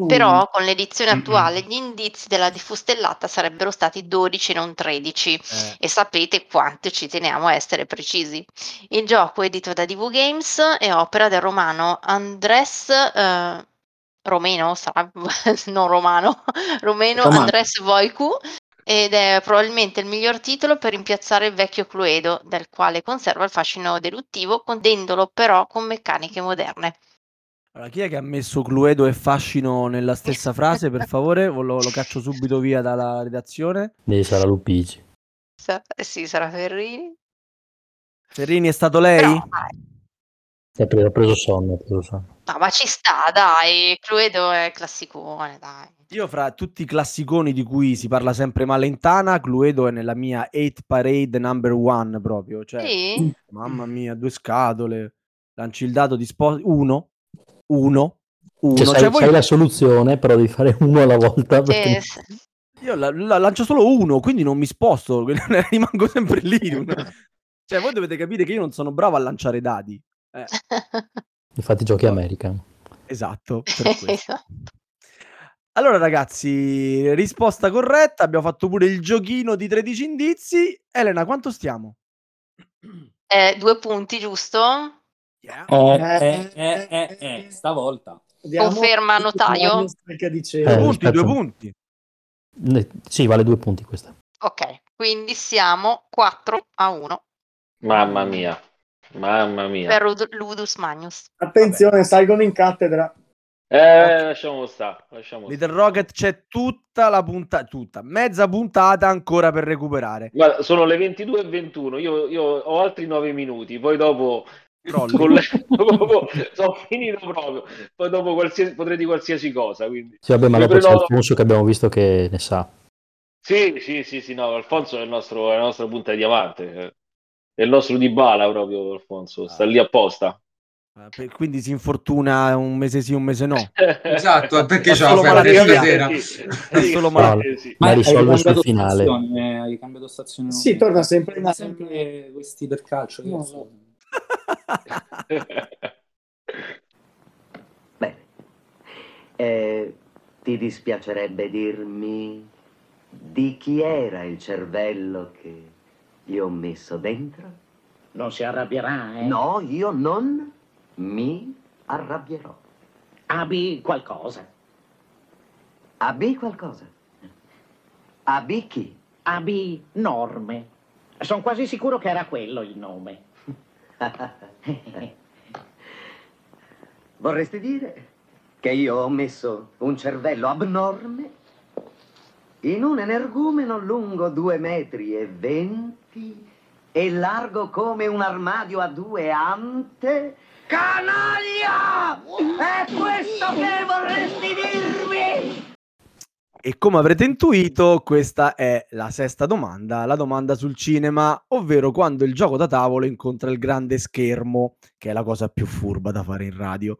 Mm. Però con l'edizione attuale gli indizi della diffustellata sarebbero stati 12 e non 13 Eh, e sapete quanto ci teniamo a essere precisi. Il gioco è edito da DV Games è opera del romano Andres eh, Romeno, sarà (laughs) non romano, (laughs) romeno Romano. Andres Voicu ed è probabilmente il miglior titolo per rimpiazzare il vecchio Cluedo, del quale conserva il fascino deduttivo, condendolo però con meccaniche moderne. Allora, chi è che ha messo Cluedo e fascino nella stessa frase, per (laughs) favore? Lo, lo caccio subito via dalla redazione. Devi sarà Lupigi. Sa- eh sì, sarà Ferrini. Ferrini è stato lei? Però, Ha preso, ha preso sonno, ha preso sonno. no, ma ci sta, dai, Cluedo è classicone, dai. Io fra tutti i classiconi di cui si parla sempre male in Tana, Cluedo è nella mia 8 parade number one proprio. Cioè, Sì? mamma mia, due scatole. Lanci il dato di sposi. Uno. Uno. Uno. Cioè, Cioè, sai, voi- sai la soluzione, però devi fare uno alla volta. perché- Eh, s- Io la, la- lancio solo uno, quindi non mi sposto, (laughs) rimango sempre lì. (laughs) Cioè, voi dovete capire che io non sono bravo a lanciare dadi. Eh, (laughs) Infatti giochi American. esatto. per questo. Esatto. Allora, ragazzi, risposta corretta. Abbiamo fatto pure il giochino di 13 indizi. Elena, quanto stiamo? Eh, due punti, giusto? Yeah. Eh, eh, eh, eh, eh, stavolta. Conferma notaio? Eh. Due punti, due punti. Sì, vale due punti questa. Ok, quindi siamo 4 a 1. Mamma mia. Mamma mia. per Ludus Magnus. Attenzione, salgono in cattedra. Eh, lasciamo stare, lasciamo Little. Rocket c'è tutta la puntata, tutta, mezza puntata ancora per recuperare. Guarda, sono le 22 e 21, io, io ho altri 9 minuti, poi dopo, Crolli. con le- (laughs) dopo sono finito proprio, poi dopo qualsiasi, potrei dire qualsiasi cosa, quindi... Sì, vabbè, ma dopo c'è prenoto- Alfonso che abbiamo visto che ne sa. Sì, sì, sì, sì, no, Alfonso è, il nostro, è la nostra punta di diamante, eh. è il nostro di bala proprio, Alfonso, sta lì apposta. Eh, per- Quindi si infortuna un mese sì, un mese no. (laughs) Esatto, perché c'è la malattia. stasera. È solo malattia, sì. La hai risolve sul finale. stazione, hai cambiato stazione. Sì, torna sempre in sempre questi del calcio. No, Bene. Eh, ti dispiacerebbe dirmi di chi era il cervello che io ho messo dentro? Non si arrabbierà, eh? No, io non mi arrabbierò. Abbi qualcosa. Abbi qualcosa. Abbi chi? Abbi norme. Sono quasi sicuro che era quello il nome. (laughs) Vorresti dire che io ho messo un cervello abnorme in un energumeno lungo due metri e venti e largo come un armadio a due ante? Canaglia! È questo che vorresti dirmi? E come avrete intuito, questa è la sesta domanda, la domanda sul cinema, ovvero quando il gioco da tavolo incontra il grande schermo, che è la cosa più furba da fare in radio.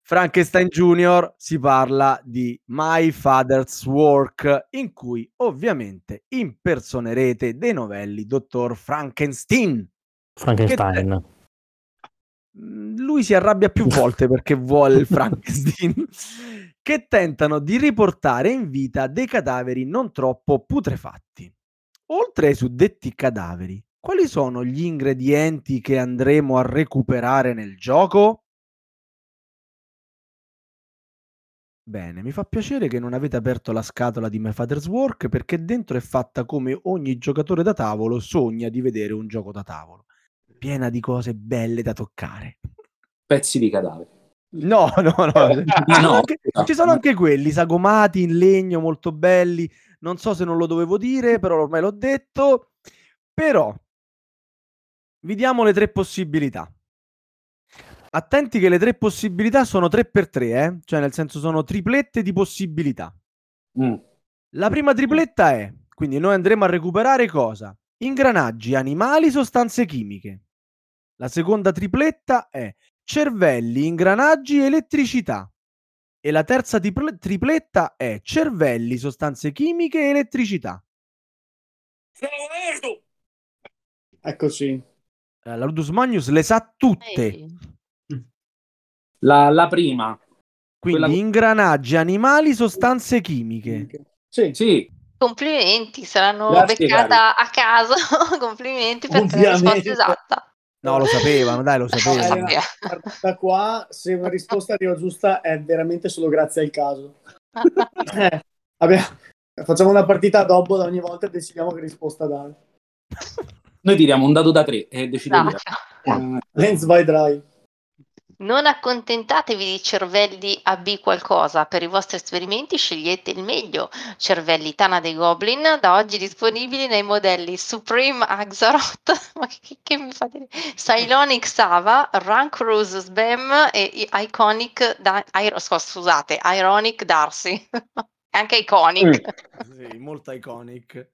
Frankenstein Junior si parla di My Father's Work, in cui ovviamente impersonerete dei novelli Dottor Frankenstein. Frankenstein. Mm, Lui si arrabbia più (laughs) volte perché vuole il Frankenstein, (laughs) che tentano di riportare in vita dei cadaveri non troppo putrefatti. Oltre ai suddetti cadaveri, quali sono gli ingredienti che andremo a recuperare nel gioco? Bene, mi fa piacere che non avete aperto la scatola di My Father's Work perché dentro è fatta come ogni giocatore da tavolo sogna di vedere un gioco da tavolo, piena di cose belle da toccare. Pezzi di cadavere. No, (laughs) no, no. Ci sono, no. anche, ci sono anche quelli sagomati in legno molto belli. Non so se non lo dovevo dire, però ormai l'ho detto. Però vi diamo le tre possibilità. Attenti che le tre possibilità sono tre per tre, eh? cioè nel senso sono triplette di possibilità. Mm. La prima tripletta è, quindi noi andremo a recuperare cosa? Ingranaggi, animali, sostanze chimiche. La seconda tripletta è cervelli, ingranaggi, elettricità. E la terza triple- tripletta è cervelli, sostanze chimiche e elettricità. Eccoci. Eh, La Ludus Magnus le sa tutte. La, la prima. Quindi quella- ingranaggi, animali, sostanze chimiche. Sì. Sì, Complimenti, saranno Grazie, beccata a caso. (laughs) Complimenti perché è la risposta Ovviamente. esatta. No, lo sapevano, dai, lo (laughs) sapevano. Eh, da qua, se una risposta arriva giusta, è veramente solo grazie al caso. (laughs) Eh, abbiamo- facciamo una partita dopo da ogni volta e decidiamo che risposta dare. noi tiriamo un dato da tre e decidiamo. Dai. Lens by dry. Non accontentatevi di cervelli AB qualcosa, per i vostri esperimenti scegliete il meglio. Cervelli Tana dei Goblin, da oggi disponibili nei modelli Supreme Axaroth, (laughs) ma che, che mi fa dire? Cylonic Sava, Rank Rose Sbam e Iconic, da, Iro- scusa, scusate, Ironic Darcy. (laughs) Anche Iconic. Sì, molto iconic.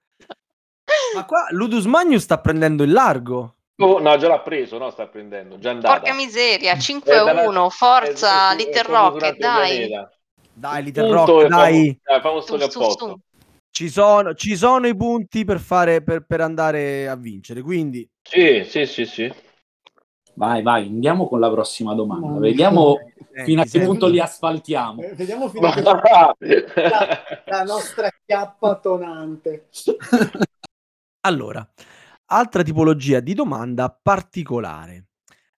Ma qua Ludus Magnus sta prendendo il largo. Oh, no, già l'ha preso, no? Sta prendendo, già andata. Porca miseria, Eh, 5 a dalla- 1, forza, eh, eh, Little è durante il dai. Dai, Little Punto Rock, dai. famo- eh, famo. Ci sono, ci sono i punti per, fare, per, per andare a vincere. Quindi, Sì, sì, sì, sì. Vai, vai, andiamo con la prossima domanda. No. Vediamo senti, fino a che senti. punto li asfaltiamo. Eh, vediamo fino a che (laughs) la, Ma- la nostra chiappa tonante. Allora, altra tipologia di domanda particolare.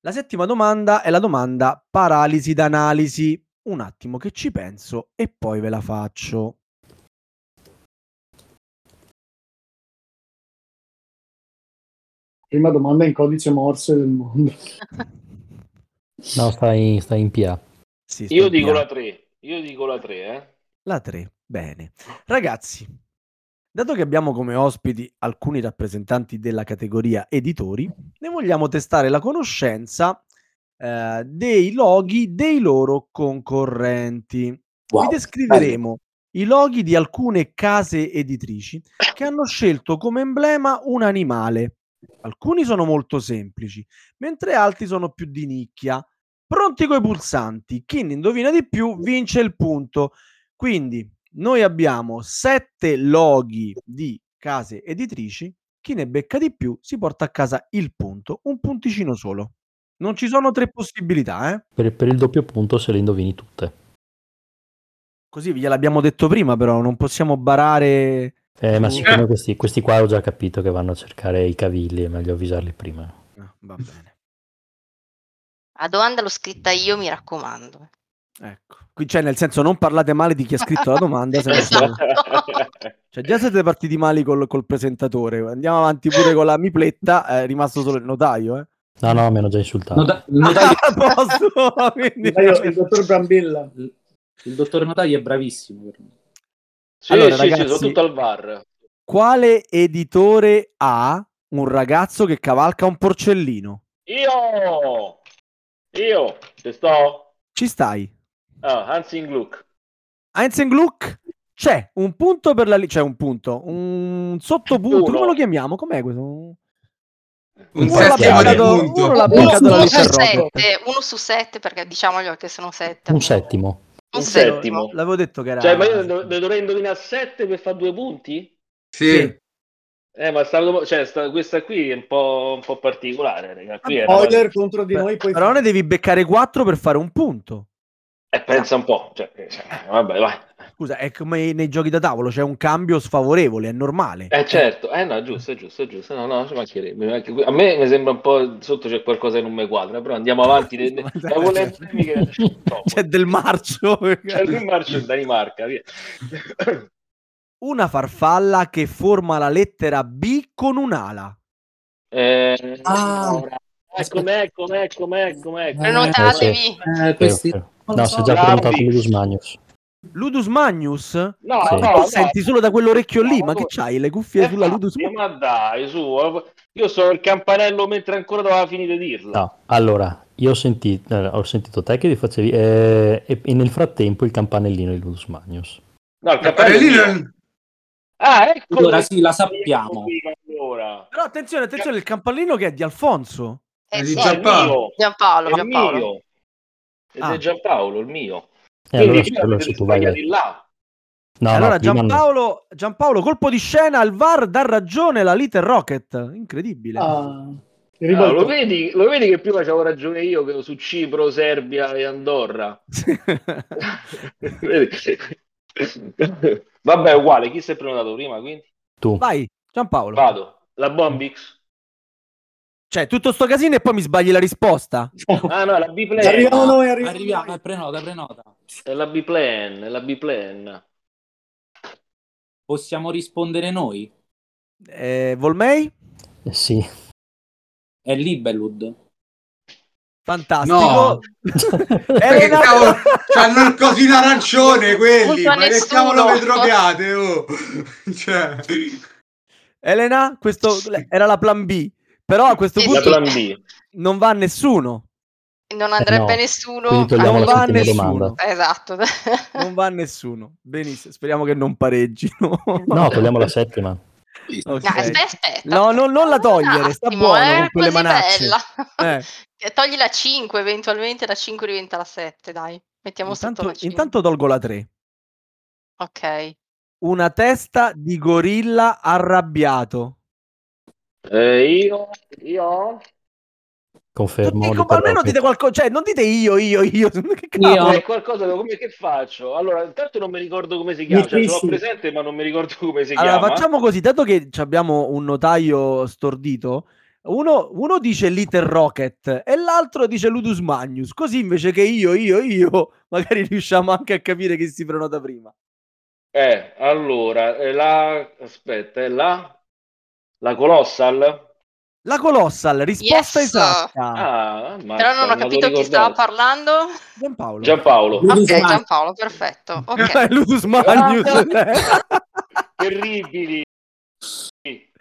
La settima domanda è la domanda paralisi d'analisi. Un attimo che ci penso e poi ve la faccio. Prima domanda in codice Morse del mondo. (laughs) No, sta in, sta in PA. Sì, Io in dico PA. la 3. Io dico la 3, eh. La 3, bene. Ragazzi, dato che abbiamo come ospiti alcuni rappresentanti della categoria editori, ne vogliamo testare la conoscenza eh, dei loghi dei loro concorrenti. Wow, Vi descriveremo i loghi di alcune case editrici che hanno scelto come emblema un animale. Alcuni sono molto semplici, mentre altri sono più di nicchia. Pronti coi pulsanti, chi ne indovina di più vince il punto. Quindi noi abbiamo sette loghi di case editrici, chi ne becca di più si porta a casa il punto, un punticino solo. Non ci sono tre possibilità, eh? Per, per il doppio punto se le indovini tutte. Così gliel'abbiamo detto prima, però non possiamo barare. Eh, ma siccome questi, questi qua ho già capito che vanno a cercare i cavilli, è meglio avvisarli prima. Ah, va bene. La domanda l'ho scritta io, mi raccomando. Ecco. Qui c'è nel senso non parlate male di chi ha scritto la domanda. se (laughs) Esatto. (laughs) Cioè, già siete partiti male col, col presentatore. Andiamo avanti pure con la mipletta. È rimasto solo il notaio, eh. No, no, mi hanno già insultato. Nota- il, notaio, (laughs) A posto, quindi- Io, il dottor Brambilla. il dottore notaio è bravissimo. Sì, Allora, sì, sì, ragazzi- sono tutto al bar. Quale editore ha un ragazzo che cavalca un porcellino? Io! Io! Ci sto? Ci stai? Ah, Hansing Gluck. Heinz Gluck c'è un punto per la li- c'è un punto, un sottopunto, come lo chiamiamo? Com'è questo? Un Uno l'ha settimo di punto. uno Uno, su sette, uno su sette, perché diciamoglielo che sono sette. Un settimo. Un Un settimo. settimo. L'avevo detto che era Cioè, ma io ne ne dovrei indovinare 7 per fare due punti? Sì. Eh, ma sta, cioè, sta- questa qui è un po', un po' particolare, raga. Qui una cosa- contro di noi, poi Però ne devi beccare 4 per fare un punto. Eh, pensa un po'. Cioè, eh, cioè, vabbè, vai. Scusa, è come nei giochi da tavolo, c'è un cambio sfavorevole, è normale. Eh, certo. Eh, no, giusto, è giusto, è giusto. No, no, ci mancherebbe. A me mi sembra un po' sotto c'è qualcosa che non mi quadra, però andiamo avanti. Cioè, temi che- no, C'è del marcio. C'è il marcio in Danimarca, via. (laughs) Una farfalla che forma la lettera B con un'ala. Eh, Ah. ora. Eccomi, eccomi, eccomi, eccomi, eccomi. Prenotatevi. Eh, questi... No, si è già prenotato Ludus Magnus. Ludus Magnus? No, Sì. no, Tu no, senti solo da quell'orecchio lì, no, ma no. che c'hai? Le cuffie Eh, sulla Ludus Magnus? Ma dai, su, io sto il campanello mentre ancora doveva finire di dirla. No, allora, io ho sentito, eh, ho sentito te che vi facevi... eh, e, e nel frattempo il campanellino di Ludus Magnus. No, il campanellino- Ah, ecco. Allora sì, la sappiamo. Allora. Però attenzione, attenzione, il campanellino che è di Alfonso. Eh di Giampaolo. Giampaolo, Giampaolo. Ed Ah. è Giampaolo, il mio. E Quindi allora, vai... sbagliati là. No, allora no, prima no. Giampaolo, Giampaolo, colpo di scena al VAR dà ragione la Little Rocket. Incredibile. Ah, Ah, lo, vedi, lo vedi che prima avevo ragione io che su Cipro, Serbia e Andorra. (laughs) (laughs) Vabbè, uguale, chi si è prenotato prima, quindi? Tu. Vai, Giampaolo. Vado. La Bombix? Cioè, tutto sto casino e poi mi sbagli la risposta. (laughs) Ah no, è la B-Plan. Arriviamo noi, arriviamo Arriviamo, eh, prenota, prenota. È la B-Plan, è la B-Plan. Possiamo rispondere noi? Eh, Volmei? Eh, sì. È Libelud. Fantastico. No. (laughs) Elena- Che cavolo, c'hanno il cosino arancione quelli, ma che cavolo vi drogate, oh? (laughs) Cioè, Elena, questo era la plan B. Però a questo Sì, punto B. non va nessuno. Non andrebbe Eh, no. nessuno. Non va nessuno. Esatto. (laughs) Non va nessuno. Benissimo. Speriamo che non pareggino. No, togliamo la settima. Ok. No, aspetta, aspetta. No, non- non la togliere, sta buono eh, con quelle manacce. bella. Eh, (laughs) Eh, Togli la 5, eventualmente la 5 diventa la 7, dai. Mettiamo sotto intanto, la 5. intanto tolgo la 3. Ok. Una testa di gorilla arrabbiato. Eh, io, io, Confermo. Little almeno dite qualcosa, cioè non dite io, io, io. (laughs) Che cavolo? Io. è qualcosa che come che faccio? Allora, intanto non mi ricordo come si chiama, cioè, Difficile. presente, ma non mi ricordo (laughs) come si Allora, chiama. facciamo così, dato che ci abbiamo un notaio stordito, uno, uno dice Little Rocket e l'altro dice Ludus Magnus, così invece che io, io, io, (laughs) magari riusciamo anche a capire chi si prenota prima. Eh, allora, è la aspetta, è la la Colossal? La Colossal, risposta Yes! esatta. Ah, ammazza, Però non ho capito chi stava parlando. Giampaolo. Giampaolo. Ok, Giampaolo, perfetto. (laughs) Ok. Ludus Magnus. (laughs) terribili.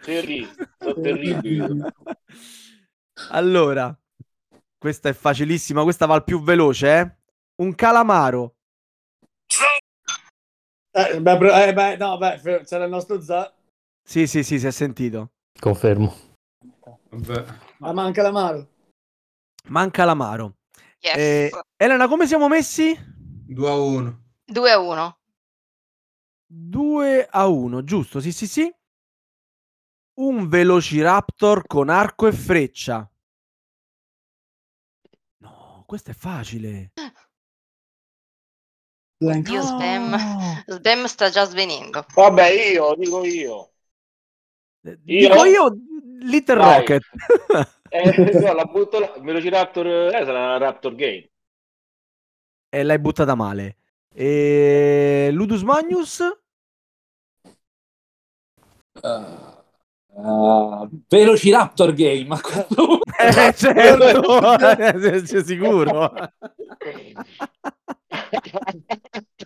Terribili. Sono terribili. allora, questa è facilissima, questa va al più veloce, eh? Un calamaro. Eh, beh, eh, beh, no, beh, c'era il nostro za. Sì, sì, sì, si è sentito. Confermo. Vabbè. Ma manca l'amaro. Manca l'amaro. Yes. Eh, Elena, come siamo messi? 2 a 1. 2 a 1. 2 a 1, giusto? Sì, sì, sì. Un Velociraptor con arco e freccia. No, questo è facile. Blank. Dio Sbam. Sbam sta già svenendo. Vabbè, io, dico io. Eh, Dico io, Little Vai. Rocket. (laughs) Eh, no, (laughs) la butto là. Velociraptor, eh, sarà una Raptor Game. e l'hai buttata male. E... Ludus Magnus? Uh, Velociraptor Game. a questo. (laughs) Eh, certo, sei sicuro.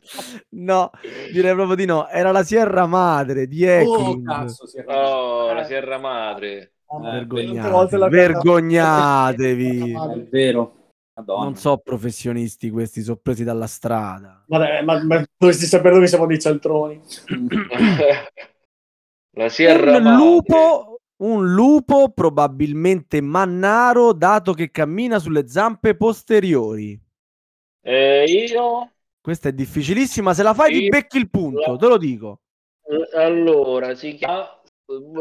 (laughs) no, direi proprio di no. Era la Sierra Madre di Oh, Eklund. cazzo, si è Oh, la Sierra Madre. Tante volte l'ho Vergognatevi. È vero. Madonna. Non so professionisti questi, sono presi dalla strada. Vabbè, ma, ma dovresti sapere che siamo dei cialtroni. (coughs) la Sierra Un Madre. lupo, un lupo probabilmente mannaro dato che cammina sulle zampe posteriori. Eh, io Questa è difficilissima, se la fai ti Io- becchi il punto, te lo dico. eh, allora si chiama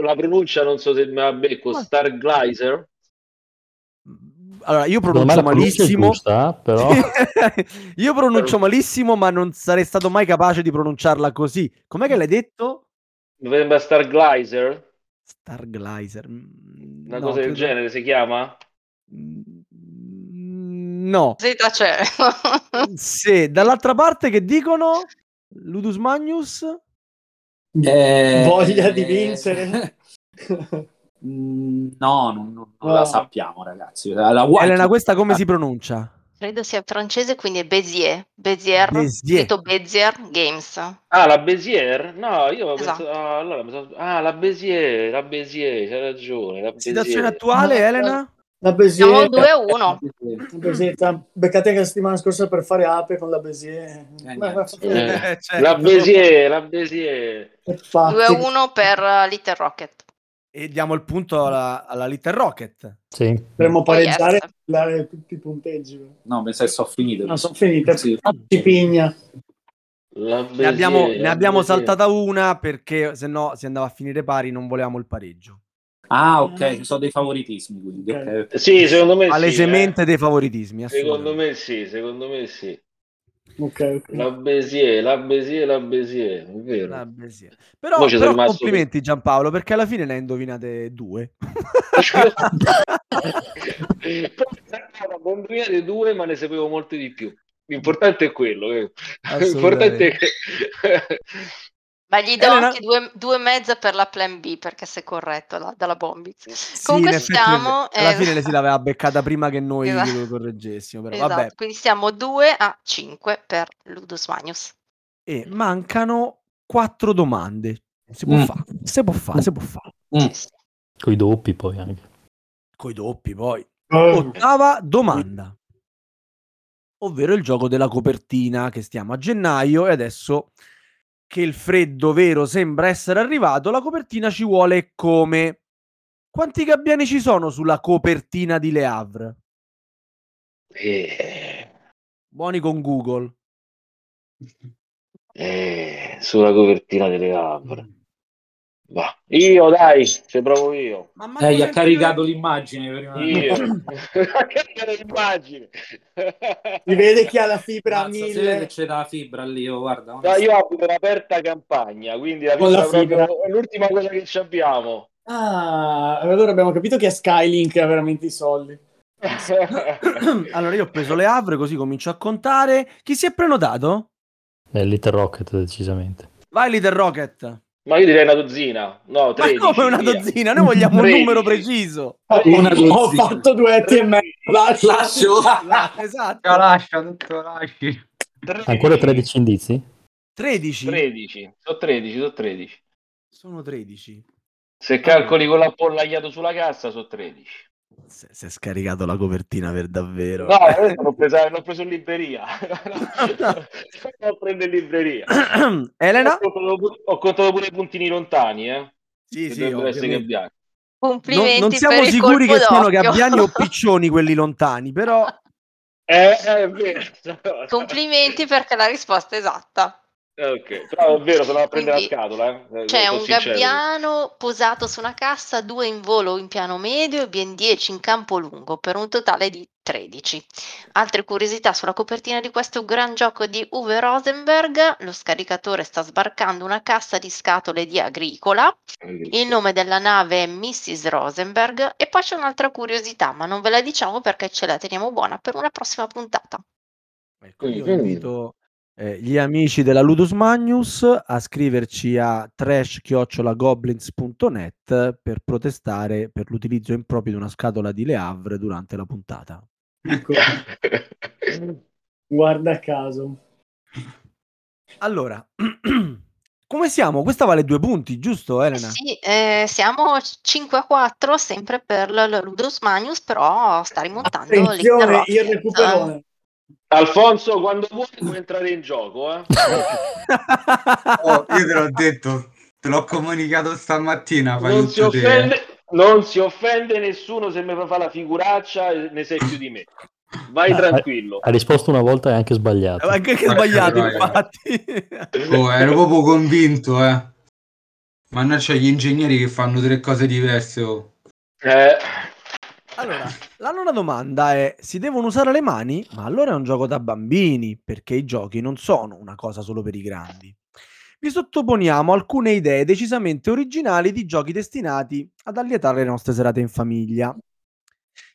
la pronuncia non so se me la becco Ma- Starglizer Allora, io pronuncio malissimo. giusta, però (laughs) io pronuncio malissimo, ma non sarei stato mai capace di pronunciarla così. Com'è che l'hai detto? mi sembra Starglizer Starglizer. Mm, una no, cosa del credo- genere si chiama Mm, No. Zeta c'è. (laughs) Se dall'altra parte che dicono Ludus Magnus? Eh, Voglia di eh, vincere. (laughs) mm, No, non, non- non No. la sappiamo, ragazzi. La White- Elena, questa come si pronuncia? Credo sia francese, quindi è Bézier. Bézier. Bézier. Scritto Bézier Games. ah la Bézier no io Esatto. pensato ah, allora, ah la Bézier la Bézier c'hai ragione la Situazione attuale, No, Elena? La Siamo Bézier. 2 a 1. (laughs) La Bézier, ha beccate anche la settimana scorsa per fare ape con la Bézier. Eh, ma- Eh, certo. la Bézier la Bézier Infatti. 2 a 1 per uh, Little Rocket. E diamo il punto alla, alla Little Rocket. sì. Dovremmo pareggiare yes. e dare tutti i punteggi. No, penso che sono finito. Non sono finite. Sì. Ci pigna. la Ne abbiamo, ne abbiamo saltata una perché se no si andava a finire pari, non volevamo il pareggio. Ah, ok, ci sono dei favoritismi, quindi. Ok. ok. sì secondo me sì, Palesemente eh. dei favoritismi. secondo me sì secondo me sì Ok, ok. La Bézier, la Bézier, la Bézier, è vero. Sì. Però, però complimenti Giampaolo perché alla fine ne hai indovinate due. Indovinate (laughs) due, ma ne sapevo molte di più. L'importante è quello. eh. Assolutamente. L'importante è che... Ma gli do Elena- anche due, due e mezza per la plan B perché sei corretto la- dalla Bombix. Sì, Comunque in effetti, stiamo- alla eh, fine le si (laughs) l'aveva beccata prima che noi Esatto. lo correggessimo. Però, Esatto, vabbè. quindi siamo 2 a 5 per Ludus Magnus. E mancano quattro domande. Si può Mm. fare, si può fare, si può fare. Mm. Con i doppi poi anche. Coi doppi poi. Oh, Ottava domanda. Ovvero il gioco della copertina che stiamo a gennaio e adesso che il freddo vero sembra essere arrivato, la copertina ci vuole come? Quanti gabbiani ci sono sulla copertina di Le Havre? Eh, Buoni con Google. eh, sulla copertina delle Havre. Va. Io dai, ci provo io. Ma Eh, gli (laughs) ha caricato l'immagine prima. Io. che immagine. Si vede chi ha la fibra a si vede che mille. c'è la fibra lì, oh, guarda. No, io abito in aperta campagna, quindi la Con la fibra fibra. proprio- è l'ultima cosa che ci abbiamo. Ah, allora abbiamo capito che è Skylink ha veramente i soldi. (laughs) allora io ho preso Le Havre così comincio a contare. Chi si è prenotato? È Little Rocket decisamente. Vai Little Rocket. Ma io direi una dozzina. No, Ma 13. come una via. dozzina? Noi vogliamo un 13. numero preciso. Una Ho fatto due etti e mezzo. Lascio. (laughs) Lascio. La- esatto. Lascia, tutto lasci. 13. Ancora 13 indizi? 13? 13. Sono 13, sono 13. Sono 13. Se calcoli con l'appollagliato sulla cassa, sono 13. Si si è scaricato la copertina per davvero. No, l'ho, presa- l'ho preso in libreria. L'ho preso in libreria. (clears throat) Elena? Ho contato, pu- ho contato pure i puntini lontani, eh. Sì, che sì, ovviamente. gabbiani. Non, Complimenti non siamo sicuri che siano gabbiani o (laughs) piccioni quelli lontani, però Eh, è vero. Complimenti perché la risposta è esatta. Ok, però è vero, sono a prendere Quindi la scatola. Eh. C'è un sincero. gabbiano posato su una cassa, due in volo in piano medio e ben 10 in campo lungo, per un totale di 13. Altre curiosità sulla copertina di questo gran gioco di Uwe Rosenberg, lo scaricatore sta sbarcando una cassa di scatole di agricola, il nome della nave è Mrs. Rosenberg e poi c'è un'altra curiosità, ma non ve la diciamo perché ce la teniamo buona per una prossima puntata. ecco, io invito eh, gli amici della Ludus Magnus a scriverci a trash-goblins.net per protestare per l'utilizzo improprio di una scatola di Le Havre durante la puntata. Ecco, (laughs) guarda caso. Allora, (clears throat) come siamo? Questa vale due punti, giusto Eh Elena? sì, eh, siamo 5 a 4 sempre per la Ludus Magnus, però sta rimontando Attenzione, il recuperone. Alfonso, quando vuoi puoi entrare in gioco, eh. (laughs) Oh, io te l'ho detto, te l'ho comunicato stamattina. Non si, te. eh. offende, non si offende nessuno se mi fa la figuraccia e ne sai più di me. Vai Ah, tranquillo. Ha risposto una volta e anche sbagliato. Anche che Ma sbagliato, che raga. infatti. Oh, ero proprio convinto, eh. Mannaggia gli ingegneri che fanno tre cose diverse. Oh. Eh, Allora, la nona domanda è: si devono usare le mani? Ma allora è un gioco da bambini, perché i giochi non sono una cosa solo per i grandi. Vi sottoponiamo alcune idee decisamente originali di giochi destinati ad allietare le nostre serate in famiglia.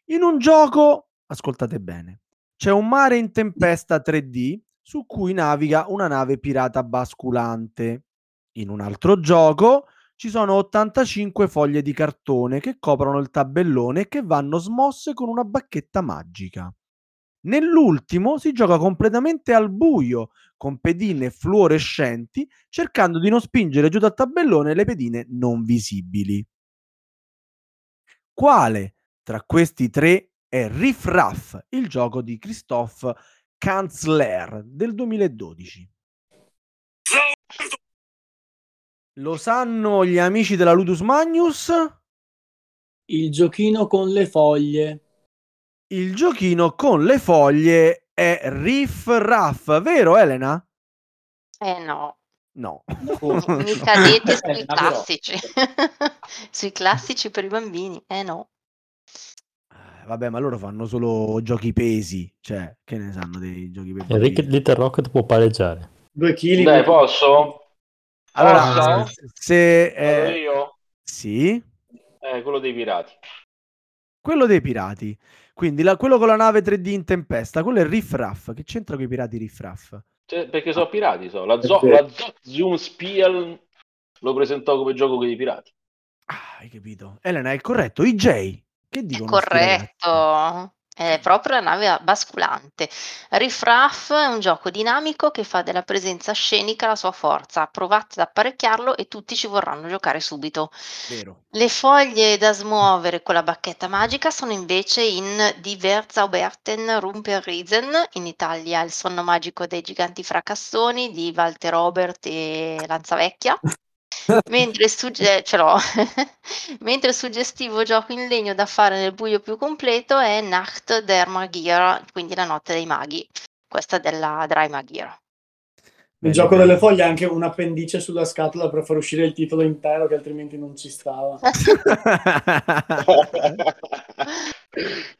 In un gioco, ascoltate bene, c'è un mare in tempesta 3D su cui naviga una nave pirata basculante. In un altro gioco ci sono 85 foglie di cartone che coprono il tabellone e che vanno smosse con una bacchetta magica. Nell'ultimo si gioca completamente al buio, con pedine fluorescenti, cercando di non spingere giù dal tabellone le pedine non visibili. Quale tra questi tre è Riff Raff, il gioco di Christophe Kanzler del 2012? Lo sanno gli amici della Ludus Magnus? Il giochino con le foglie. Il giochino con le foglie è Riff Raff, vero Elena? Eh no, No. mi (laughs) cadete sui Elena, però. classici. (laughs) sui classici per i bambini, eh no. Eh, Vabbè, ma loro fanno solo giochi pesi, cioè, che ne sanno dei giochi Enric bambini? Little Rocket può pareggiare. Due chili. dai, posso? Allora, Posso? se... Vado eh, io? sì, Eh, quello dei pirati. quello dei pirati. Quindi la- quello con la nave 3D in tempesta, quello è Riff Raff. Che c'entra con i pirati Riff Raff? Cioè, perché sono pirati, so. La, zo- la Zoom Spiel lo presentò come gioco con i pirati. Ah, hai capito. Elena, è corretto. I J. Che dicono corretto, è proprio la nave basculante. Riff Raff è un gioco dinamico che fa della presenza scenica la sua forza. Provate ad apparecchiarlo e tutti ci vorranno giocare subito. Vero. Le foglie da smuovere con la bacchetta magica sono invece in Die Verzauberten Rumperriesen, in Italia il sonno magico dei giganti fracassoni di Walter Robert e Lanzavecchia. (laughs) Mentre il, sugge- ce l'ho. (laughs) Mentre il suggestivo gioco in legno da fare nel buio più completo è Nacht der Magier, quindi la notte dei maghi. Questa è della Dry Magier. Il gioco delle foglie ha anche un appendice sulla scatola per far uscire il titolo intero che altrimenti non ci stava. (laughs)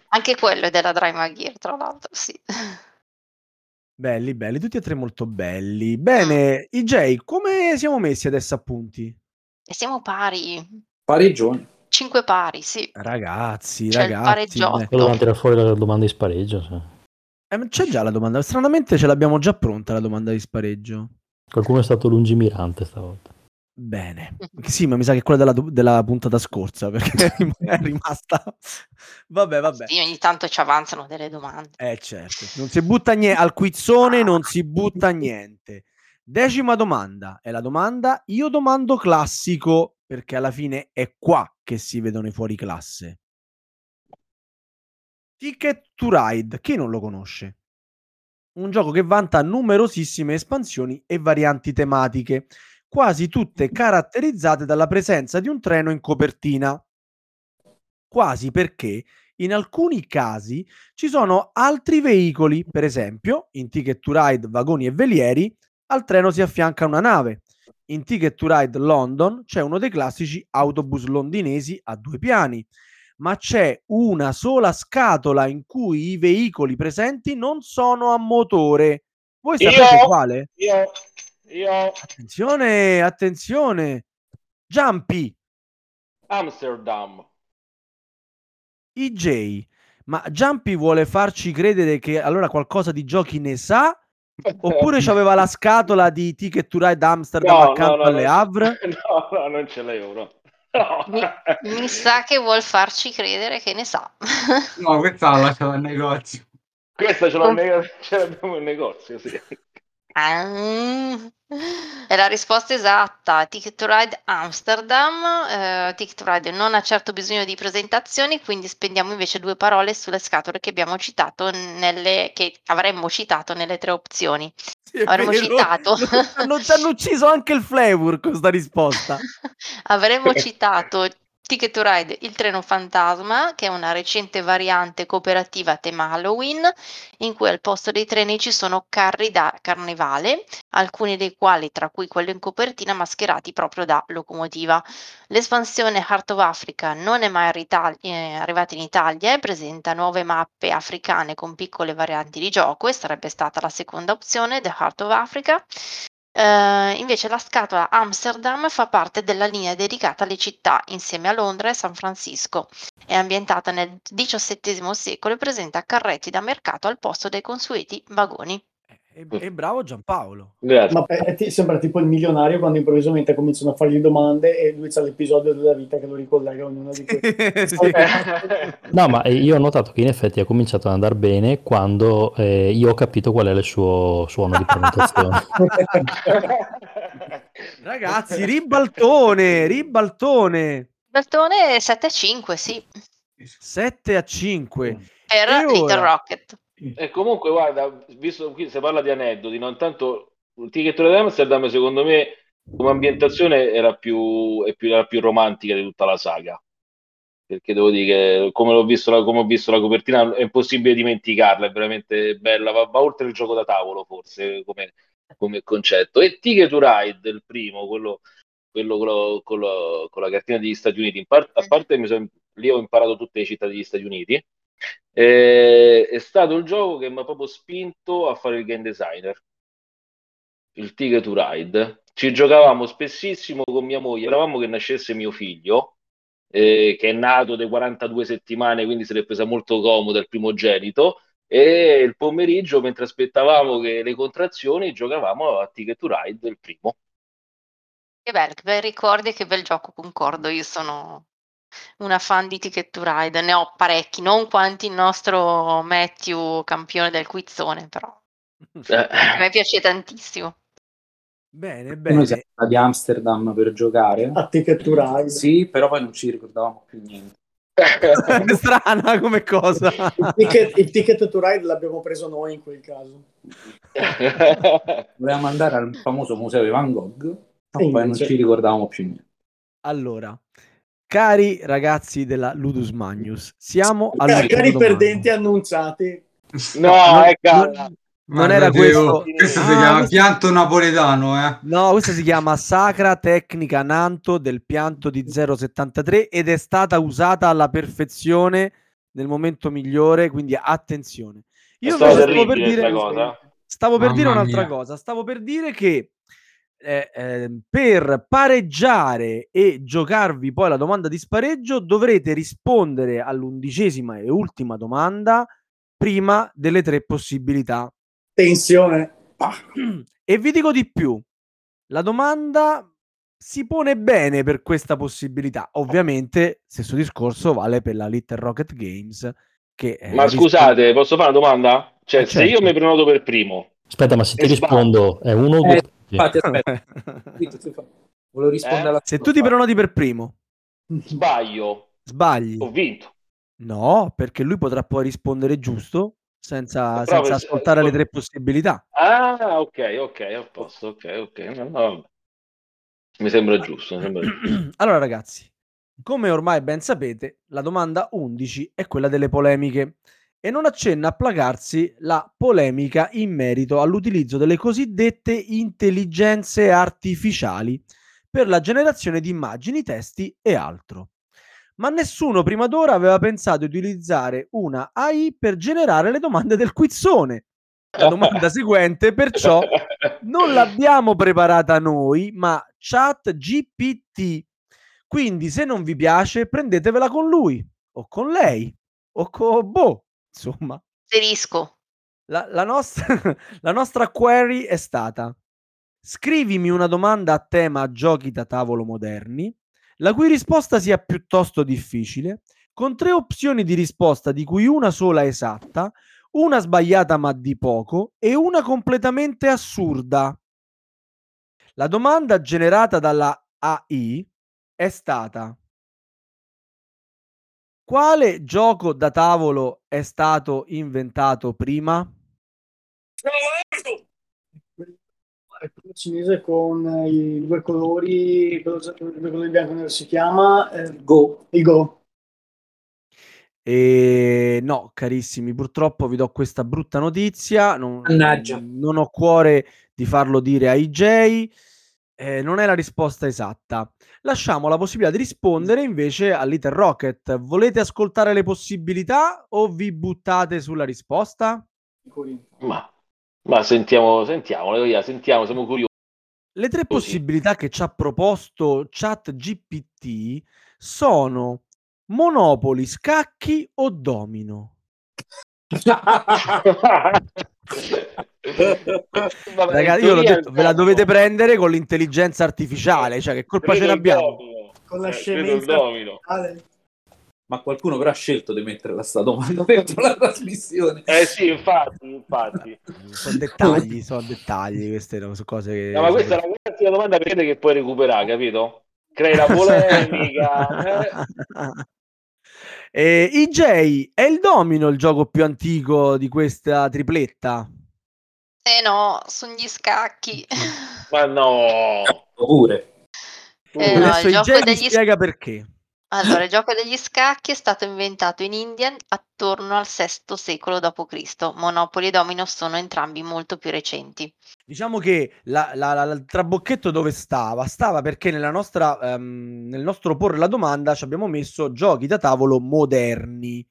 Anche quello è della Dry Magier, tra l'altro, sì. Belli, belli, tutti e tre molto belli. Bene, i J, come siamo messi adesso a punti? E siamo pari, Pareggione. 5 pari, sì. Ragazzi, C'è il ragazzi. pareggiotto. Poi dobbiamo tirare fuori la domanda di spareggio. se- Eh, ma c'è già la domanda. Stranamente ce l'abbiamo già pronta la domanda di spareggio. Qualcuno è stato lungimirante stavolta. Bene. Sì, ma mi sa che è quella della, della puntata scorsa, perché (laughs) è rimasta... Vabbè, vabbè. Sì, ogni tanto ci avanzano delle domande. Eh certo, non si butta niente, al quizzone non si butta (laughs) niente. Decima domanda, è la domanda io domando classico, perché alla fine è qua che si vedono i fuori classe. Ticket to Ride, chi non lo conosce? Un gioco che vanta numerosissime espansioni e varianti tematiche, quasi tutte caratterizzate dalla presenza di un treno in copertina. Quasi perché in alcuni casi ci sono altri veicoli, per esempio in Ticket to Ride vagoni e velieri, al treno si affianca una nave. In Ticket to Ride London c'è uno dei classici autobus londinesi a due piani, ma c'è una sola scatola in cui i veicoli presenti non sono a motore. Voi sapete Io, quale? io, io, Attenzione, attenzione. Jumpy, Amsterdam. EJ, ma Jumpy vuole farci credere che allora qualcosa di giochi ne sa? (laughs) Oppure c'aveva la scatola di Ticket to Ride Amsterdam No, no, accanto no, alle no. Havre? (laughs) No, no, non ce l'avevo. No. No. Mi, mi sa che vuol farci credere che ne sa. No, questa la lasciava al negozio. Questa ce, l'ho ce l'abbiamo in negozio, sì. Ah, È la risposta esatta. Ticket to Ride Amsterdam. Eh, Ticket to Ride non ha certo bisogno di presentazioni, quindi spendiamo invece due parole sulle scatole che abbiamo citato nelle, che avremmo citato nelle tre opzioni. Sì, Avremmo vero. citato. (laughs) Non ti hanno ucciso anche il flavor con sta risposta. (laughs) Avremmo citato Ticket to Ride Il treno fantasma, che è una recente variante cooperativa a tema Halloween, in cui al posto dei treni ci sono carri da carnevale, alcuni dei quali, tra cui quello in copertina, mascherati proprio da locomotiva. L'espansione Heart of Africa non è mai arritag- eh, arrivata in Italia e presenta nuove mappe africane con piccole varianti di gioco e sarebbe stata la seconda opzione, The Heart of Africa. Eh, invece la scatola Amsterdam fa parte della linea dedicata alle città insieme a Londra e San Francisco. È ambientata nel XVII secolo e presenta carretti da mercato al posto dei consueti vagoni. E, e bravo Giampaolo. Grazie. Ma ti- sembra tipo il milionario quando improvvisamente cominciano a fargli domande e lui c'ha l'episodio della vita che lo ricollega a ognuno di questi. Sì. No, ma io ho notato che in effetti ha cominciato ad andare bene quando eh, io ho capito qual è il suo suono di presentazione. (laughs) Ragazzi, ribaltone, ribaltone. Bertone 7 a 5, sì, 7 a 5. per Little? Rocket. E comunque, guarda, visto qui si parla di aneddoti, no? intanto il Ticket to Ride Amsterdam, secondo me, come ambientazione era più, è più, era più romantica di tutta la saga. Perché devo dire che come l'ho visto la, come ho visto la copertina è impossibile dimenticarla, è veramente bella, va, va oltre il gioco da tavolo forse come, come concetto. E Ticket to Ride, il primo, quello, quello con, lo- con lo- con la cartina degli Stati Uniti, par- a parte mi son- lì ho imparato tutte le città degli Stati Uniti, eh, è stato il gioco che mi ha proprio spinto a fare il game designer, il Ticket to Ride. Ci giocavamo spessissimo con mia moglie, eravamo che nascesse mio figlio, eh, che è nato da 42 settimane, quindi se l'è presa molto comoda il primogenito, e il pomeriggio, mentre aspettavamo che le contrazioni, giocavamo a Ticket to Ride, il primo. Che bello, che bei ricordi che bel gioco, concordo. Io sono una fan di Ticket to Ride, ne ho parecchi, non quanti il nostro Matthew, campione del quizzone, però a me piace tantissimo. Bene, Noi bene. siamo andati a Amsterdam per giocare. A Ticket to Ride. Sì, però poi non ci ricordavamo più niente. È (laughs) strana come cosa. Il ticket, il ticket to Ride l'abbiamo preso noi in quel caso. (laughs) Volevamo andare al famoso museo di Van Gogh, ma E poi non ci ricordavamo più niente. Allora, cari ragazzi della Ludus Magnus, siamo Cari all'ultima cari domanda. perdenti annunciati. No, non- è calma. non- non Guarda, era questo. Questo si Ah, chiama questo- pianto napoletano, eh. No, questa si chiama Sacra Tecnica Nanto del pianto di 073 ed è stata usata alla perfezione nel momento migliore, quindi attenzione. Io stavo per dire, stavo per dire un'altra mia. cosa, stavo per dire che eh, ehm, per pareggiare e giocarvi poi la domanda di spareggio dovrete rispondere all'undicesima e ultima domanda prima delle tre possibilità. Tensione. E vi dico di più. La domanda si pone bene per questa possibilità. Ovviamente, stesso discorso vale per la Little Rocket Games. Che, eh, Ma scusate, posso fare una domanda? Cioè, Eh, se certo. io mi prenoto per primo, Aspetta, ma se ti E rispondo è uno o Eh, due? Infatti, aspetta. (laughs) Volevo rispondere Eh? alla Se tu ti prenoti per primo, sbaglio, sbagli. ho vinto. No, perché lui potrà poi rispondere giusto senza, senza se- ascoltare le tre possibilità. Ah, ok, ok, a posto, ok, ok. No, no. Mi sembra giusto, mi sembra giusto. (clears throat) allora, ragazzi, come ormai ben sapete, la domanda 11 è quella delle polemiche e non accenna a placarsi la polemica in merito all'utilizzo delle cosiddette intelligenze artificiali per la generazione di immagini, testi e altro. Ma nessuno prima d'ora aveva pensato di utilizzare una AI per generare le domande del quizzone. La domanda (laughs) seguente, perciò, non l'abbiamo preparata noi, ma ChatGPT. Quindi, se non vi piace, prendetevela con lui, o con lei, o con boh, insomma. Inserisco. La, la nostra, (laughs) la nostra query è stata: scrivimi una domanda a tema giochi da tavolo moderni, la cui risposta sia piuttosto difficile, con tre opzioni di risposta, di cui una sola esatta, una sbagliata ma di poco e una completamente assurda. La domanda generata dalla AI è stata: quale gioco da tavolo è stato inventato prima? Quello cinese con i due colori, quello, due colori bianco nero si chiama eh, Go. il Go. E no, carissimi, purtroppo vi do questa brutta notizia. Non, non ho cuore di farlo dire ai J. eh, non è la risposta esatta. Lasciamo la possibilità di rispondere invece a Little Rocket. Volete ascoltare le possibilità o vi buttate sulla risposta? Ma, ma sentiamo, sentiamo, sentiamo, siamo curiosi. Le tre possibilità che ci ha proposto ChatGPT sono Monopoli, scacchi o domino. Vabbè, Ragazzi, io l'ho detto, ve la dovete prendere con l'intelligenza artificiale, cioè che colpa ce Credo n'abbiamo? domino. Con la Eh, scemenza Ma qualcuno però ha scelto di metterla sta domanda (laughs) dentro la trasmissione. Eh sì, infatti, infatti. Sono dettagli, sono dettagli, queste sono cose che... No, ma questa è una classica domanda perché che puoi recuperare, capito? Crei la polemica. (laughs) eh? E IJ, è il domino il gioco più antico di questa tripletta? Eh no, sono gli scacchi. (laughs) Ma no. Pure. Eh, no, Adesso il gioco IJ degli spiega perché. Allora, il gioco degli scacchi è stato inventato in India attorno al VI secolo d.C. Monopoli e Domino sono entrambi molto più recenti. Diciamo che la- la- la- il trabocchetto dove stava? Stava perché nella nostra, ehm, nel nostro porre la domanda ci abbiamo messo giochi da tavolo moderni.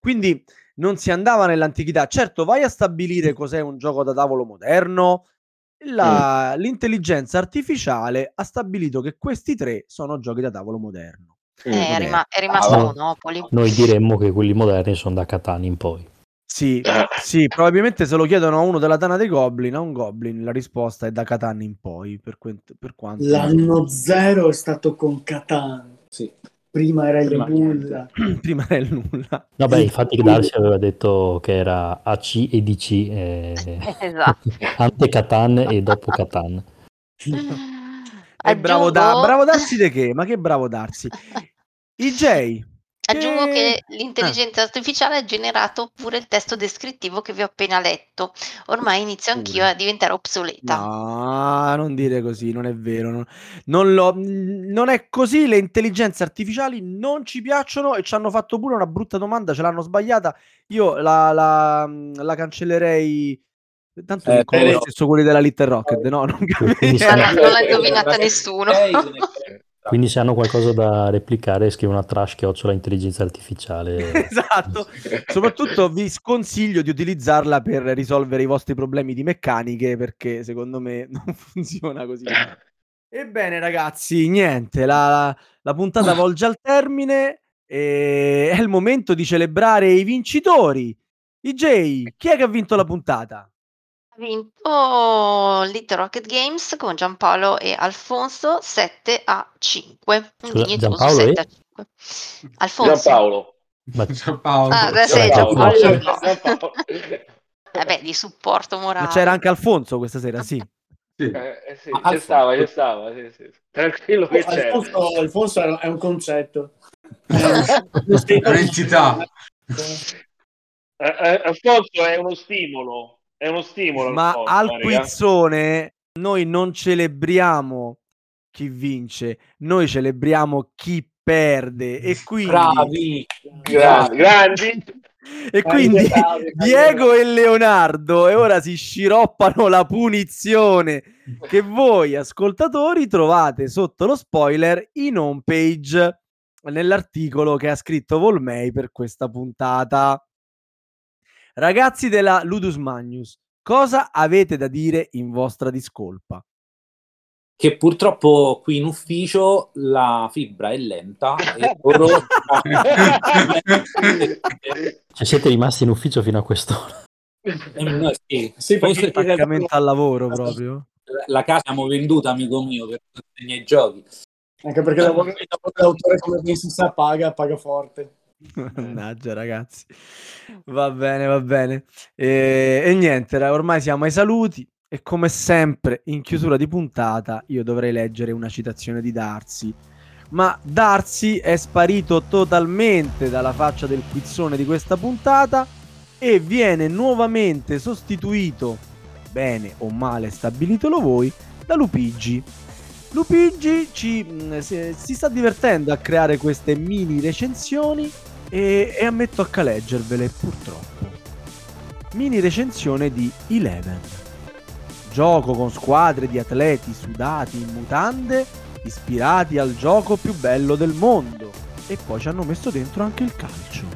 Quindi non si andava nell'antichità. Certo, vai a stabilire cos'è un gioco da tavolo moderno. La- L'intelligenza artificiale ha stabilito che questi tre sono giochi da tavolo moderno. Eh, è, rima- è rimasto Ah, Monopoli. Noi diremmo che quelli moderni sono da Catania in poi. Sì, sì, probabilmente se lo chiedono a uno della Tana dei Goblin, a un Goblin, la risposta è da Catan in poi, per, que- per quanto... l'anno zero è stato con Catan. Sì. Prima era il Prima nulla. (clears throat) Prima era il nulla. Vabbè, infatti Darsi aveva detto che era AC e DC, eh, (laughs) Esatto. ante Catan e dopo Catan. (laughs) E bravo, da- bravo (laughs) Darsi de che? Ma che bravo Darsi. IJ. Aggiungo che- l'intelligenza artificiale ha generato pure il testo descrittivo che vi ho appena letto. Ormai inizio anch'io a diventare obsoleta. No, non dire così, non è vero. Non, non lo- non è così. Le intelligenze artificiali non ci piacciono e ci hanno fatto pure una brutta domanda. Ce l'hanno sbagliata. Io la, la- la cancellerei. Tanto Eh, vincono lo stesso quelli della Little Rocket, no? Non Quindi non l'ha indovinata nessuno. Quindi se hanno qualcosa da replicare scrive una trash chiocciola intelligenza artificiale. (laughs) Esatto. Soprattutto vi sconsiglio di utilizzarla per risolvere i vostri problemi di meccaniche perché secondo me (laughs) non funziona così. Ebbene ragazzi, niente, la, la puntata (laughs) volge al termine e è il momento di celebrare i vincitori. IJ, chi è che ha vinto la puntata? Vinto Little Rocket Games con Giampaolo e Alfonso 7 a 5. Un Scusa, dignitoso Giampaolo 7 e? a 5. Alfonso. Giampaolo. Ma (laughs) Ciao Ah, beh, sì, Giampaolo. Giampaolo. Giampaolo. (laughs) Vabbè, di supporto morale. Ma c'era anche Alfonso questa sera, sì. Sì. Eh, eh sì, ci stava, ci stava. Sì, sì. Tranquillo che c'è. Alfonso, Alfonso è- un concetto. (laughs) È un'entità. Eh, eh, Alfonso è uno stimolo. È uno stimolo. Ma Alfonso, al eh, raga. quizzone noi non celebriamo chi vince, noi celebriamo chi perde e quindi, Bravi. Grandi, grandi. (laughs) e quindi. (laughs) Diego e Leonardo e ora si sciroppano la punizione (laughs) che voi ascoltatori trovate sotto lo spoiler in home page nell'articolo che ha scritto Volmei per questa puntata. Ragazzi della Ludus Magnus, cosa avete da dire in vostra discolpa? Che purtroppo qui in ufficio la fibra è lenta e (laughs) loro... (laughs) Cioè, siete rimasti in ufficio fino a quest'ora. Eh, sì. Sì, perché Attaccamento al lavoro proprio. la casa abbiamo venduta, amico mio, per tutti i miei giochi. Anche perché lavoro dell'autore come si sa paga, paga forte. Mannaggia ragazzi. Va bene, va bene. E, e niente, ormai siamo ai saluti e come sempre in chiusura di puntata io dovrei leggere una citazione di Darcy. Ma Darcy è sparito totalmente dalla faccia del quizzone di questa puntata e viene nuovamente sostituito, bene o male stabilitelo voi, da Lupigi. Lupigi ci, si, si sta divertendo a creare queste mini recensioni e, e ammetto a leggervele purtroppo. Mini recensione di Eleven. Gioco con squadre di atleti sudati in mutande, ispirati al gioco più bello del mondo. E poi ci hanno messo dentro anche il calcio.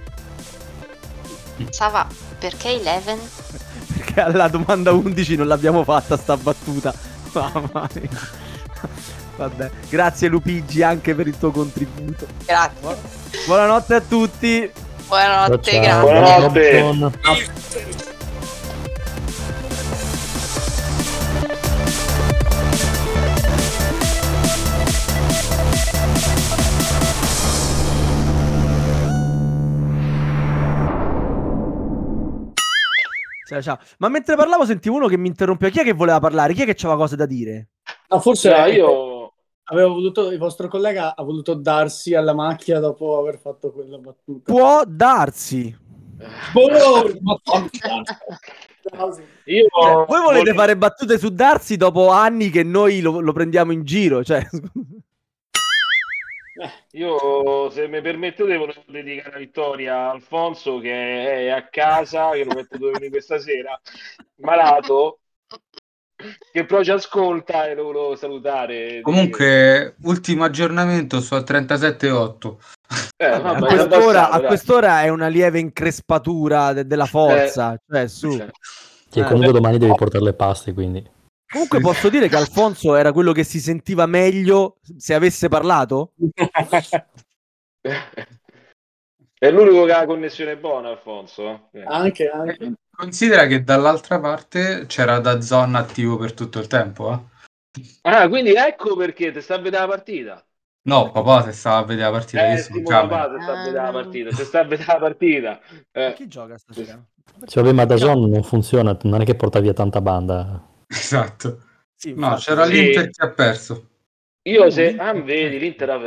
Sava, perché Eleven? (laughs) Perché alla domanda 11 non l'abbiamo fatta sta battuta. (laughs) Mamma mia. Vabbè, grazie Lupigi anche per il tuo contributo. Grazie. Buonanotte a tutti. Buonanotte, Ciao, grazie. Buonanotte. Ciao, ciao. Ma mentre parlavo sentivo uno che mi interrompeva. Chi è che voleva parlare? Chi è che aveva cose da dire? No, forse Cioè, io... avevo voluto, il vostro collega ha voluto darsi alla macchia dopo aver fatto quella battuta. Può darsi. Boh, ma Io Cioè, voi volete volevo- fare battute su Darsi dopo anni che noi lo, lo prendiamo in giro? Cioè, Io, se mi permettete, volevo dedicare la vittoria a Alfonso che è a casa, che non è potuto venire questa sera, malato, che però ci ascolta e lo volevo salutare. Comunque, ultimo aggiornamento sto a 37,8. Eh, a, vabbè, quest'ora, abbassato, a quest'ora è una lieve increspatura de- della forza. Cioè, su. Eh. Che Eh. comunque domani devi portare le paste, quindi. Comunque posso dire che Alfonso era quello che si sentiva meglio se avesse parlato? (laughs) È l'unico che ha la connessione buona, Alfonso. eh. Anche, anche. Considera che dall'altra parte c'era da zona attivo per tutto il tempo. Eh? Ah, quindi ecco perché ti sta a vedere la partita. No, papà, se stava a vedere la partita, io Eh, sono Simo camera. papà, ti sta a vedere la partita. Ti sta a vedere la partita. Eh. Chi gioca stasera? Cioè, ma da Zon non funziona, non è che porta via tanta banda. (laughs) Esatto. Sì, No, infatti. c'era Sì. l'Inter che ha perso. Io se... Ah, vedi, l'Inter ha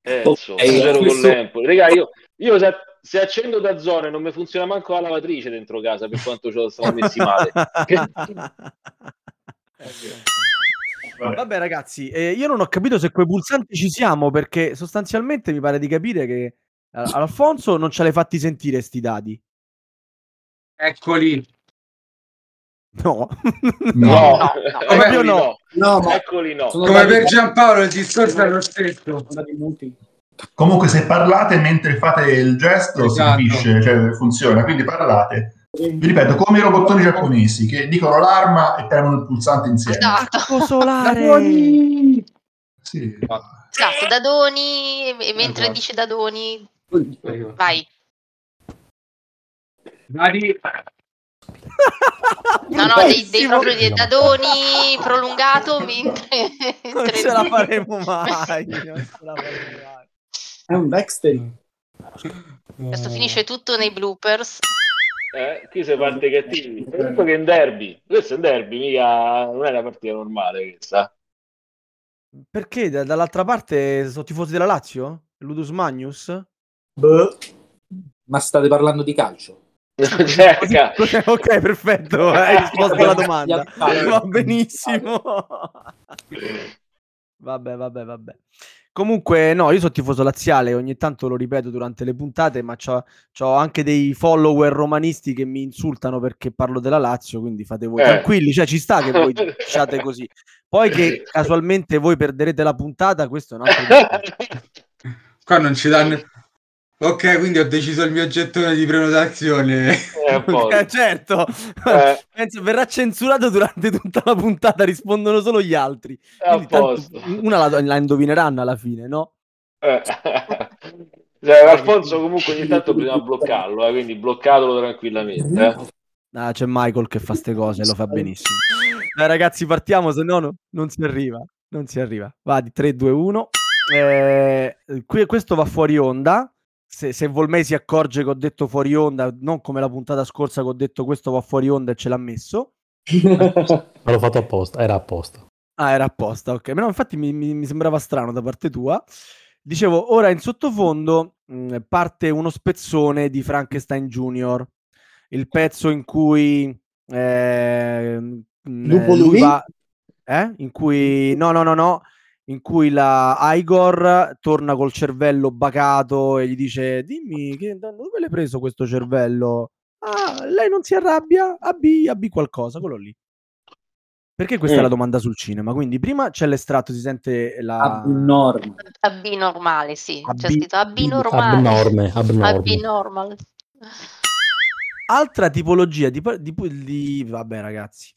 perso. Ok, Zero questo- con l'Empoli. Raga, io, io se, se accendo da zone non mi funziona manco la lavatrice dentro casa per quanto ci siamo messi male. Vabbè ragazzi, eh, io non ho capito se quei pulsanti ci siamo perché sostanzialmente mi pare di capire che eh, Alfonso non ce l'hai fatti sentire sti dati. Eccoli. No. No, (laughs) no. No. no. No, ma Eccoli no. sono Come per Giampaolo il discorso è lo stesso. Comunque, se parlate mentre fate il gesto, Esatto. si capisce, cioè funziona. Quindi parlate. Vi ripeto, come i robottoni giapponesi che dicono l'arma e premono il pulsante insieme. Esatto. Solare. Sì. Esatto, Dadoni, mentre Esatto. dice Dadoni, vai. Dai. No, no, dei, dei proprio dei dadoni prolungato mentre... Non ce la faremo (laughs) mai. Non ce la faremo mai. È un backstage. Questo finisce tutto nei bloopers. Eh, qui si parte cattivi. Questo che è un derby. Questo è un derby, mica non è una partita normale questa. Perché da- dall'altra parte sono tifosi della Lazio? Ludus Magnus? Boh. Ma state parlando di calcio? (laughs) Cioè, ca- (laughs) ok, perfetto. Hai risposto alla domanda. (laughs) Va benissimo. Vabbè, vabbè, vabbè. Comunque, no, io sono tifoso laziale, ogni tanto lo ripeto durante le puntate, ma c'ho, c'ho anche dei follower romanisti che mi insultano perché parlo della Lazio, quindi fate voi Eh. tranquilli, cioè ci sta che voi (laughs) diciate così. Poi che casualmente voi perderete la puntata, questo è un altro. (laughs) Qua non ci danno... Ok, quindi ho deciso il mio gettone di prenotazione. Eh. Eh, (laughs) certo, Eh. Penso, verrà censurato durante tutta la puntata, rispondono solo gli altri. A Quindi tanto posto. una la, la indovineranno alla fine, no? Eh. (laughs) Cioè, Alfonso comunque ogni tanto bisogna bloccarlo, eh, quindi bloccatelo tranquillamente. eh. Ah, c'è Michael che fa ste cose, lo fa benissimo. Dai ragazzi, partiamo, se no no- non si arriva. Non si arriva. Va di 3, 2, 1. Eh, qui, questo va fuori onda. Se, se Volmei si accorge che ho detto fuori onda, non come la puntata scorsa che ho detto questo va fuori onda e ce l'ha messo. (laughs) Ma l'ho fatto apposta, era apposta. Ah, era apposta, ok. Ma no, infatti mi, mi- mi sembrava strano da parte tua. Dicevo, ora in sottofondo mh, parte uno spezzone di Frankenstein Junior, il pezzo in cui ehm, mh, Lupo lui lui? va, eh? In cui no, no, no, no, in cui la Igor torna col cervello bacato e gli dice: Dimmi, che, dove l'hai preso questo cervello? Ah, lei non si arrabbia? Abbi, abbi qualcosa, quello lì. Perché questa è la Mm. domanda sul cinema? Quindi prima c'è l'estratto, si sente la... Abnorme. AB normale, sì. C'è AB scritto AB normale. Abnorme, AB abnorme. normal. Altra tipologia di, di- di- Vabbè ragazzi.